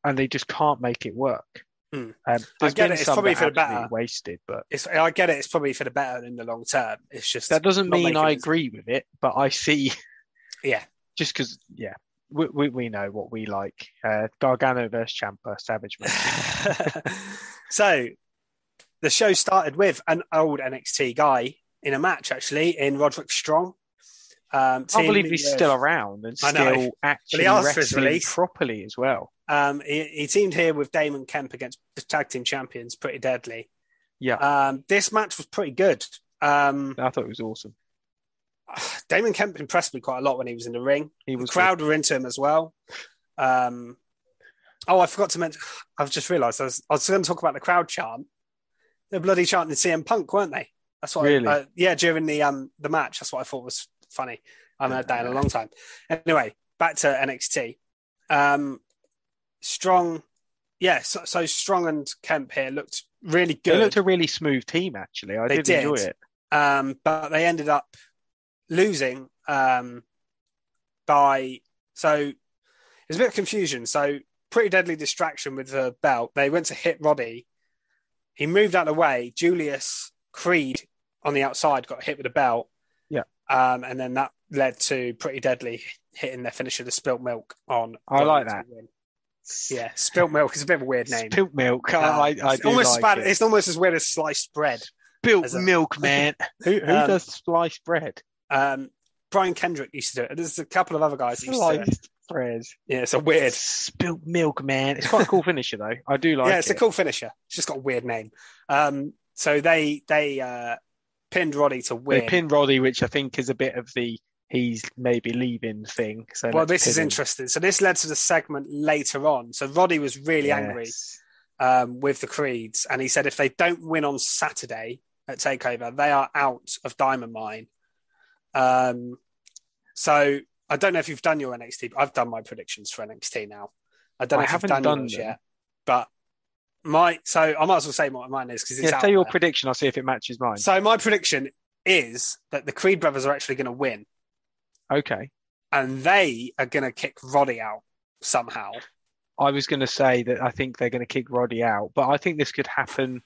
and they just can't make it work. Hmm. Um, there's get it, it's probably for the better. wasted, but It's I get it. It's probably for the better in the long term. It's just that doesn't mean I agree with it. But I see, Yeah, just because, yeah, we, we we know what we like. Uh, Gargano versus Ciampa, Savage match. so the show started with an old NXT guy in a match actually in Roderick Strong. Um, I can't believe he's with- still around and still actually wrestling release. properly as well. Um, he, he teamed here with Damon Kemp against the tag team champions, Pretty Deadly. Yeah, Um, this match was pretty good. Um, I thought it was awesome. Damon Kemp impressed me quite a lot when he was in the ring. He The was crowd were into him as well. Um, oh, I forgot to mention. I've just realised I was, I was going to talk about the crowd chant. They're bloody chanting CM Punk, weren't they? That's what. I- Really? uh, yeah, during the um the match, that's what I thought was funny. I haven't heard that in a long time. Anyway, back to NXT. Um, strong, yeah. So, so strong and Kemp here looked really good. They looked a really smooth team, actually. I They did, enjoy did. it. um, but they ended up losing um, by so there's a bit of confusion. So pretty deadly distraction with the belt. They went to hit Roddy. He moved out of the way. Julius Creed on the outside got hit with a belt. Yeah. Um, and then that led to pretty deadly hitting their finisher, the spilt milk on. I like Roddy to that. Yeah, spilt milk is a bit of a weird name. Spilt milk. I, I it's almost like bad. it. It's almost as weird as sliced bread. Spilt milk, man. who who Um, does sliced bread? Um, Brian Kendrick used to do it. There's a couple of other guys that used to do it. Bread. Yeah, it's a weird. Spilt milk, man. It's quite a cool finisher, though. I do like yeah, it's it. a cool finisher. It's just got a weird name. Um, so they they uh, pinned Roddy to win. They win. pin Roddy, which I think is a bit of the he's maybe leaving thing. So well, this is him. interesting. So this led to the segment later on. So Roddy was really angry um, with the Creeds, and he said if they don't win on Saturday at Takeover, they are out of Diamond Mine. Um, so I don't know if you've done your NXT. But I've done my predictions for NXT now. I don't know I if haven't you've done, done yours them. yet, but my so I might as well say what mine is because it's Yeah, out say your there. prediction. I'll see if it matches mine. So my prediction is that the Creed brothers are actually going to win, Okay. and they are going to kick Roddy out somehow. I was going to say that I think they're going to kick Roddy out, but I think this could happen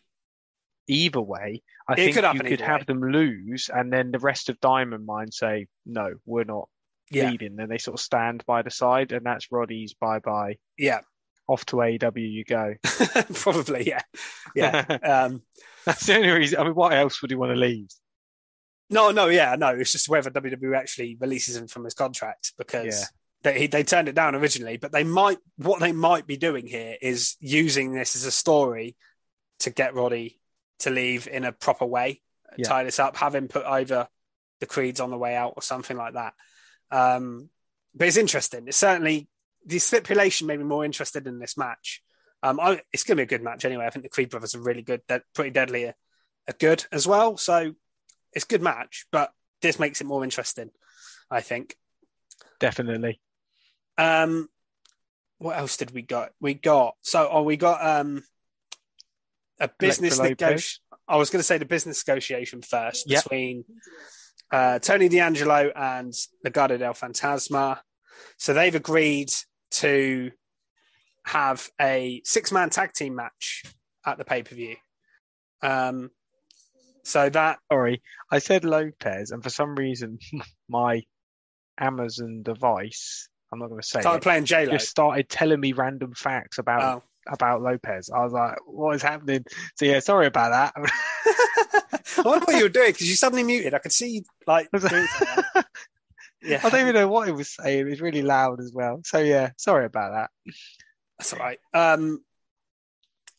either way. I It think could you could have way. them lose, and then the rest of Diamond Mine say, "No, we're not Yeah, leaving." Then they sort of stand by the side, and that's Roddy's bye bye. yeah, Off to AEW you go. probably, yeah, yeah. um, that's the only reason. I mean, what else would he want to leave? no, no, yeah, no. It's just whether WWE actually releases him from his contract because Yeah. they they turned it down originally, but they might. What they might be doing here is using this as a story to get Roddy to leave in a proper way, Yeah. tie this up, have him put over the creeds on the way out or something like that. Um, but it's interesting. It's certainly the stipulation made me more interested in this match. Um, I, it's going to be a good match anyway. I think the Creed brothers are really good. They're pretty deadly, are, are good as well. So it's a good match, but this makes it more interesting. I think. Definitely. Um, what else did we got? We got so oh we got um a business negotiation. I was going to say the business negotiation first Yep. between uh, Tony D'Angelo and the Legado del Fantasma. So they've agreed to have a six-man tag team match at the pay-per-view. Um, so that Sorry, I said Lopez, and for some reason, my Amazon device. I'm not going to say started it, playing J just started telling me random facts about Oh. About Lopez. I was like, "What is happening?" So yeah, sorry about that. I wonder what you were doing because you suddenly muted. I could see you, like. Yeah, I don't even know what he was saying. It was really loud as well. So yeah, sorry about that. That's all right. Um,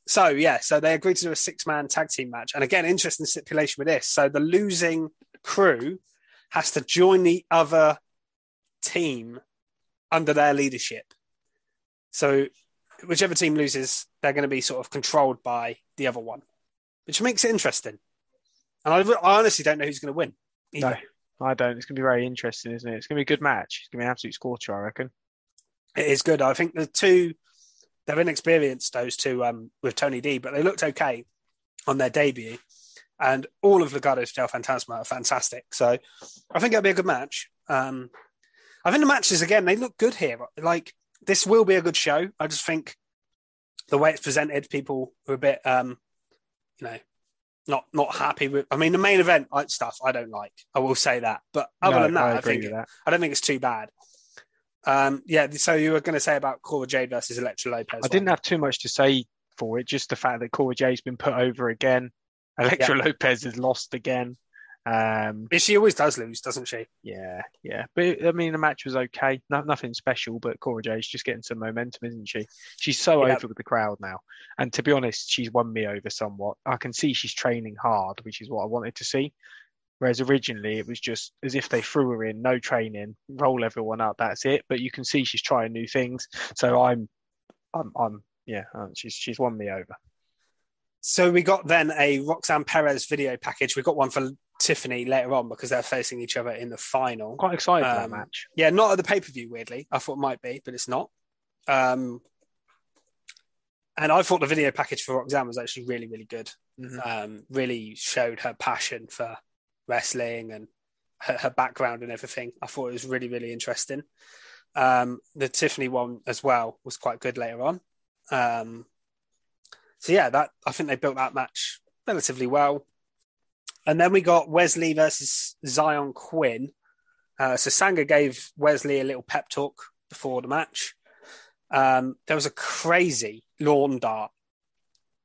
so yeah, so they agreed to do a six-man tag team match, and again, interesting stipulation with this. So the losing crew has to join the other team under their leadership. So whichever team loses, they're going to be sort of controlled by the other one, which makes it interesting. And I, I honestly don't know who's going to win. either. No, I don't. It's going to be very interesting, isn't it? It's going to be a good match. It's going to be an absolute scorcher, I reckon. It is good. I think the two they're inexperienced, those two um, with Tony D, but they looked okay on their debut. And all of Legado's Del Fantasma are fantastic. So I think it'll be a good match. Um, I think the matches again, they look good here. Like this will be a good show. I just think the way it's presented, people are a bit um, you know, not not happy with I mean the main event stuff I don't like. I will say that. But other No, than that, I I, think that. I don't think it's too bad. Um, yeah, so you were going to say about Cora Jade versus Electra Lopez. I didn't have too much to say for it. Just the fact that Cora Jade's been put over again. Electra Lopez has lost again. Um, But She always does lose, doesn't she? yeah, yeah. But I mean, the match was okay. No, nothing special. But Cora Jade's just getting some momentum, isn't she? She's so Yeah. over with the crowd now. And to be honest, she's won me over somewhat. I can see she's training hard, which is what I wanted to see. Whereas originally it was just as if they threw her in, no training, roll everyone up, that's it. But you can see she's trying new things. So I'm, I'm, I'm, yeah, uh, she's she's won me over. So we got then a Roxanne Perez video package. We got one for Tiffany later on because they're facing each other in the final. Quite excited for that Um, match. Yeah, not at the pay per view. Weirdly, I thought it might be, but it's not. Um, and I thought the video package for Roxanne was actually really, really good. Mhm. Um, really showed her passion for wrestling and her, her background and everything. I thought it was really, really interesting. Um, the Tiffany one as well was quite good later on. Um, so yeah, that I think they built that match relatively well. And then we got Wes Lee versus Zion Quinn. Uh, so Sanga gave Wes Lee a little pep talk before the match. Um, there was a crazy lawn dart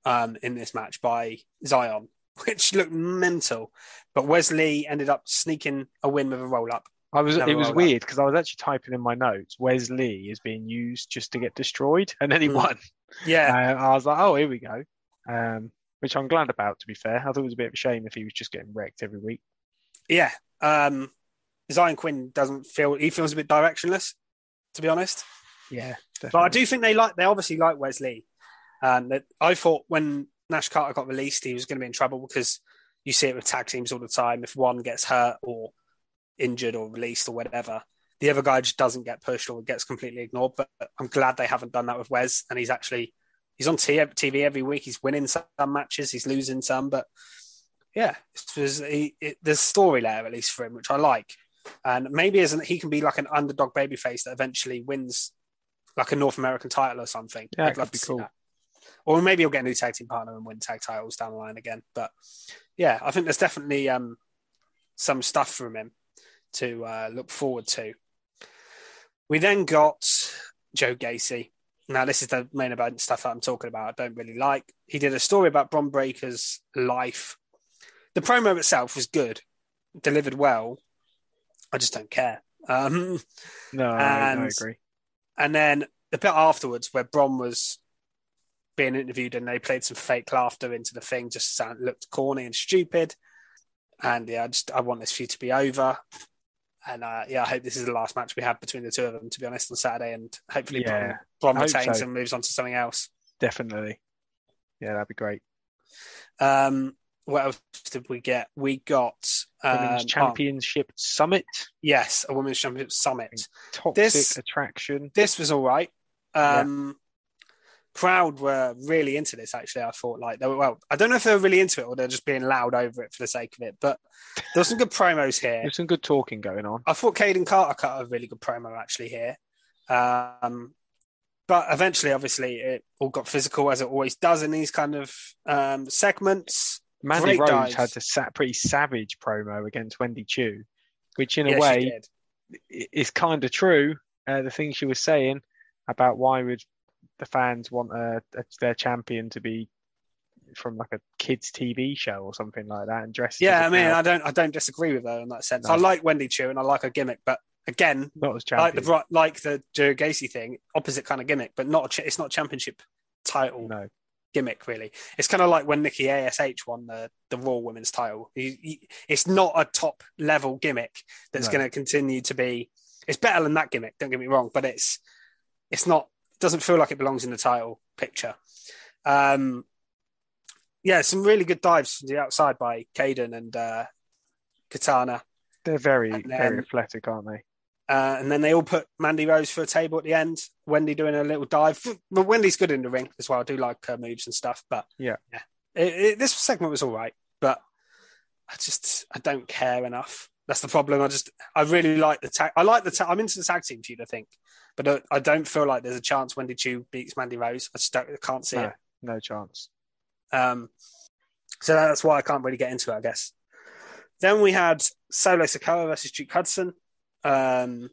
um, in this match by Zion, which looked mental. But Wes Lee ended up sneaking a win with a roll up. I was. It was weird because I was actually typing in my notes. Wes Lee is being used just to get destroyed, and then he Mm. won. Yeah, Uh, I was like, oh, here we go. Um, which I'm glad about. To be fair, I thought it was a bit of a shame if he was just getting wrecked every week. yeah. Um, Zion Quinn doesn't feel he feels a bit directionless, to be honest. Yeah, But I do think they like they obviously like Wes Lee. And that I thought when Nash Carter got released, he was going to be in trouble because you see it with tag teams all the time. If one gets hurt or injured or released or whatever, the other guy just doesn't get pushed or gets completely ignored. But I'm glad they haven't done that with Wes, and he's actually he's on TV every week. He's winning some matches, he's losing some, but yeah, it was he, it, there's story there at least for him, which I like. And maybe as an, he can be like an underdog babyface that eventually wins like a North American title or something. Yeah, I'd love to see cool. that. Or maybe he'll get a new tag team partner and win tag titles down the line again. But yeah, I think there's definitely um, some stuff from him to uh, look forward to. We then got Joe Gacy. Now, this is the main event stuff that I'm talking about. I don't really like. He did a story about Bron Breakker's life. The promo itself was good, delivered well. I just don't care. Um, no, I, I and- agree. and then the bit afterwards where Bron was being interviewed and they played some fake laughter into the thing just sound, looked corny and stupid. And yeah, I just I want this feud to be over. And uh, yeah, I hope this is the last match we have between the two of them, to be honest, on Saturday. And hopefully Yeah, Bron, Bron retains so. and moves on to something else. Definitely. Yeah, that'd be great. Um, what else did we get? We got um, Women's oh, Championship Summit, yes, a women's championship summit. toxic This- attraction. this was all right. Um, Crowd were really into this. Actually, I thought like they were. Well, I don't know if they were really into it or they're just being loud over it for the sake of it. But there was some good promos here. There's some good talking going on. I thought Kayden Carter cut a really good promo actually here. Um, but eventually, obviously, it all got physical as it always does in these kind of um, segments. Mandy Great Rose dives. had a sa- pretty savage promo against Wendy Choo, which in a Yeah, way is kind of true. Uh, the thing she was saying about why would the fans want a, a, their champion to be from like a kids TV show or something like that and dress. Yeah, I mean. I don't, I don't disagree with her in that sense. No. I like Wendy Choo and I like her gimmick, but again, not as like the champion. like the Joe Gacy thing, opposite kind of gimmick, but not it's not championship title no, gimmick really. It's kind of like when Nikki Ash won the the Raw Women's title. It's not a top level gimmick that's No. going to continue to be. It's better than that gimmick. Don't get me wrong, but it's it's not. Doesn't feel like it belongs in the title picture. Um, yeah, some really good dives from the outside by Kayden and uh, Katana. they're very And very athletic, aren't they? Uh, and then they all put Mandy Rose for a table at the end. Wendy doing a little dive. But Wendy's good in the ring as well. I do like her moves and stuff. But Yeah. yeah. It, it, this segment was all right, but I just I don't care enough. That's the problem. I just I really like the tag. I like the tag. I'm into the tag team feud. I think, but uh, I don't feel like there's a chance Wendy Choo beats Mandy Rose. I just don't, I can't see No, it. no chance. Um, so that's why I can't really get into it, I guess. Then we had Solo Sikoa versus Duke Hudson. Um,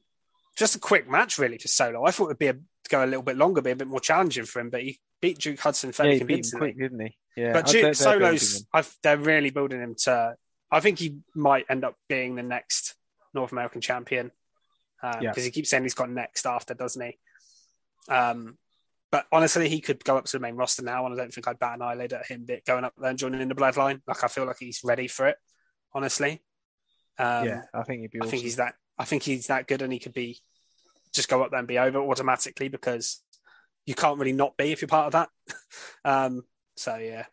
just a quick match, really, for Solo. I thought it'd be a, go a little bit longer, be a bit more challenging for him, but he beat Duke Hudson Yeah, fairly he beat him convincingly. quick, didn't he? Yeah, but Duke, they're Solo's. I've, they're really building him to. I think he might end up being the next North American champion because Yeah. he keeps saying he's got next after, doesn't he? Um, but honestly, he could go up to the main roster now, and I don't think I'd bat an eyelid at him going up there and joining the bloodline. Like I feel like he's ready for it. Honestly, um, yeah, I think he'd be I think he's that. I think he's that good, and he could be just go up there and be over automatically because you can't really not be if you're part of that. um, so yeah.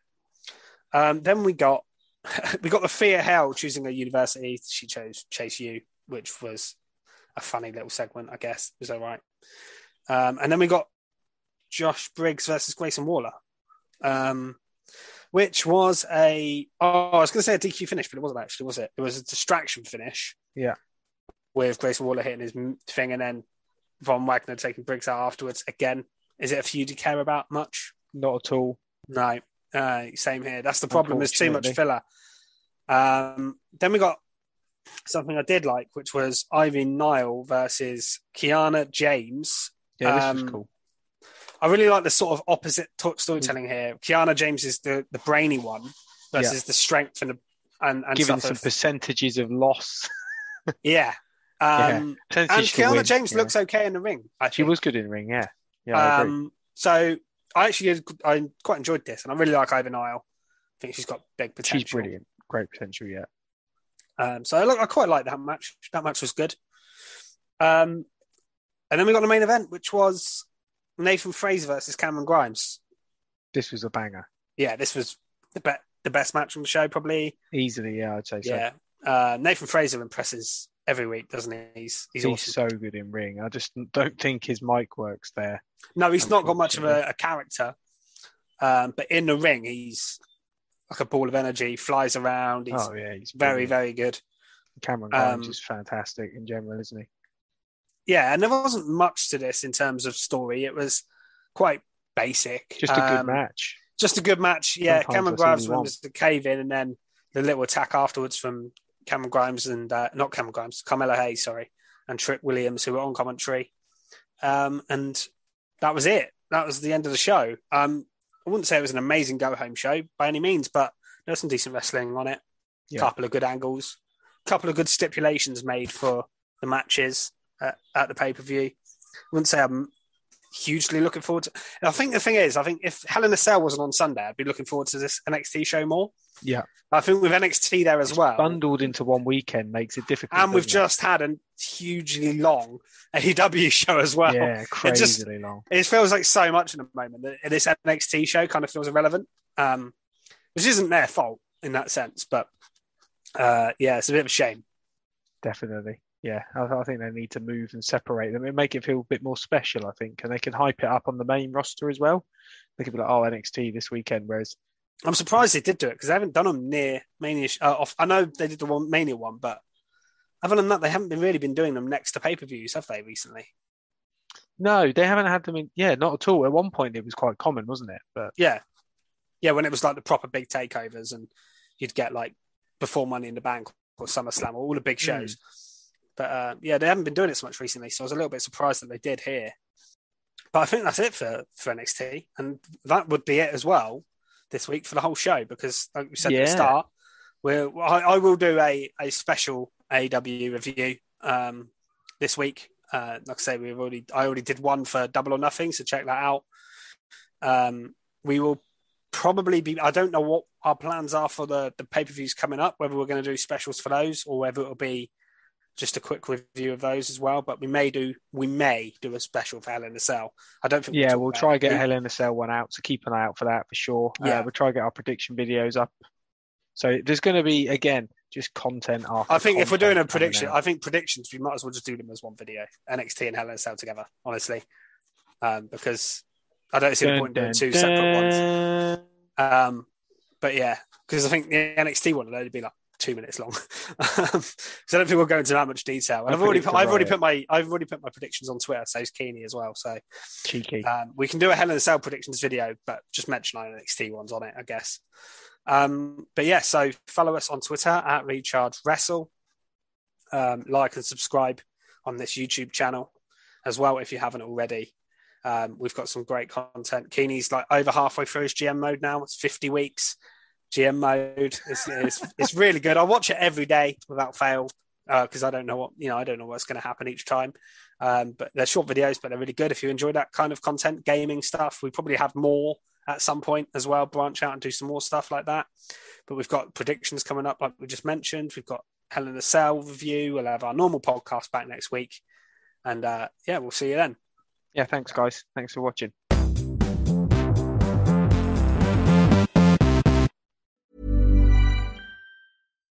Um, then we got we got the Fear Hell choosing a university. She chose Chase U, which was a funny little segment, I guess. It was all right. Um, and then we got Josh Briggs versus Grayson Waller, um, which was a oh, I was going to say a DQ finish, but it wasn't actually, was it? It was a distraction finish. Yeah. with Grayson Waller hitting his thing, and then Von Wagner taking Briggs out afterwards. Again, is it a feud you care about much? not at all. No, uh, same here. That's the problem. There's too much filler. Um, then we got something I did like, which was Ivy Nile versus Kiana James. Yeah, this Um, was cool. I really like the sort of opposite storytelling here. Kiana James is the, the brainy one versus Yeah. the strength and the, and, and Giving some of- percentages of loss. yeah. Um, and Percentage Kiana win, James yeah. looks okay in the ring. She was good in the ring, yeah. Yeah. Um, so I actually I quite enjoyed this, and I really like Ivy Nile. I think she's got big potential. She's brilliant. Great potential, yeah. Um, so I, I quite like that match. That match was good. Um, and then we got the main event, which was Nathan Frazer versus Cameron Grimes. This was a banger. Yeah, this was the be- the best match on the show, probably. Easily, yeah, I'd say so. Yeah, uh, Nathan Frazer impresses every week, doesn't he? He's he's, He's, awesome. so good in ring. I just don't think his mic works there. No, he's not got much of a, a character, um, but in the ring, he's like a ball of energy. Flies around. He's oh yeah, he's very brilliant. very good. Cameron Grimes um, is fantastic in general, isn't he? Yeah, and there wasn't much to this in terms of story. It was quite basic. Just a good Um, match. Just a good match. Yeah, Sometimes Cameron Grimes wins the cave in, and then the little attack afterwards from Cameron Grimes and uh, not Cameron Grimes, Carmelo Hayes, sorry, and Trick Williams, who were on commentary. Um, and that was it. That was the end of the show. Um, I wouldn't say it was an amazing go home show by any means, but there was some decent wrestling on it. A Yeah. couple of good angles, a couple of good stipulations made for the matches at, at the pay per view. Wouldn't say I'm hugely looking forward to. and I think the thing is, I think if Hell in a Cell wasn't on Sunday, I'd be looking forward to this NXT show more. Yeah. I think with NXT there as well, Bundled into one weekend makes it difficult. and we've it? just had a hugely long AEW show as well. yeah, just- long. It feels like so much in the moment that this NXT show kind of feels irrelevant, um, which isn't their fault in that sense. But uh, yeah, it's a bit of a shame. Definitely. Yeah, I, I think they need to move and separate them and make it feel a bit more special. I think, and they can hype it up on the main roster as well. They could be like, "Oh, NXT this weekend," whereas I'm surprised they did do it because they haven't done them near Mania. Uh, off, I know they did the one Mania one, but other than that, they haven't been really been doing them next to pay per views, have they? Recently, no, they haven't had them in. Yeah, not at all. At one point, it was quite common, wasn't it? But yeah, yeah, when it was like the proper big takeovers, and you'd get like before Money in the Bank or SummerSlam or all the big shows. But uh, yeah, they haven't been doing it so much recently, so I was a little bit surprised that they did here. But I think that's it for for NXT, and that would be it as well this week for the whole show because, like we said at the start, we're, I, I will do a a special AEW review um, this week. Uh, like I say, we've already I already did one for Double or Nothing, so check that out. Um, we will probably be. I don't know what our plans are for the the pay per views coming up. Whether we're going to do specials for those or whether it'll be just a quick review of those as well. But we may do we may do a special for Hell in a Cell. I don't think. yeah, we'll about try it. get Hell in a Cell one out. So keep an eye out for that for sure. Yeah. uh, we'll try to get our prediction videos up. So there's going to be again just content after. I think if we're doing a prediction. I think predictions we might as well just do them as one video. NXT and Hell in a Cell together, honestly, um, because I don't see the point in doing two separate ones. Um, but yeah, because I think the NXT one will only be like two minutes long. Um, so I don't think we'll go into that much detail. And I've already, put, I've already put my, I've already put my predictions on Twitter. So is Keeney as well. So Cheeky. um, we can do a Hell in a Cell predictions video, but just mention NXT ones on it, I guess. Um, but yeah, so follow us on Twitter at Recharge Wrestle. Um, like and subscribe on this YouTube channel as well if you haven't already. Um, we've got some great content. Keeney's like over halfway through his GM mode now. It's 50 weeks. GM mode. It's, it's, it's really good. I watch it every day without fail because I don't know what you know. I don't know what's going to happen each time. Um, but they're short videos, but they're really good. If you enjoy that kind of content, gaming stuff, we probably have more at some point as well. Branch out and do some more stuff like that. But we've got predictions coming up, like we just mentioned. We've got Hell in a Cell review. We'll have our normal podcast back next week, and uh, yeah, we'll see you then. Yeah, thanks guys. Thanks for watching.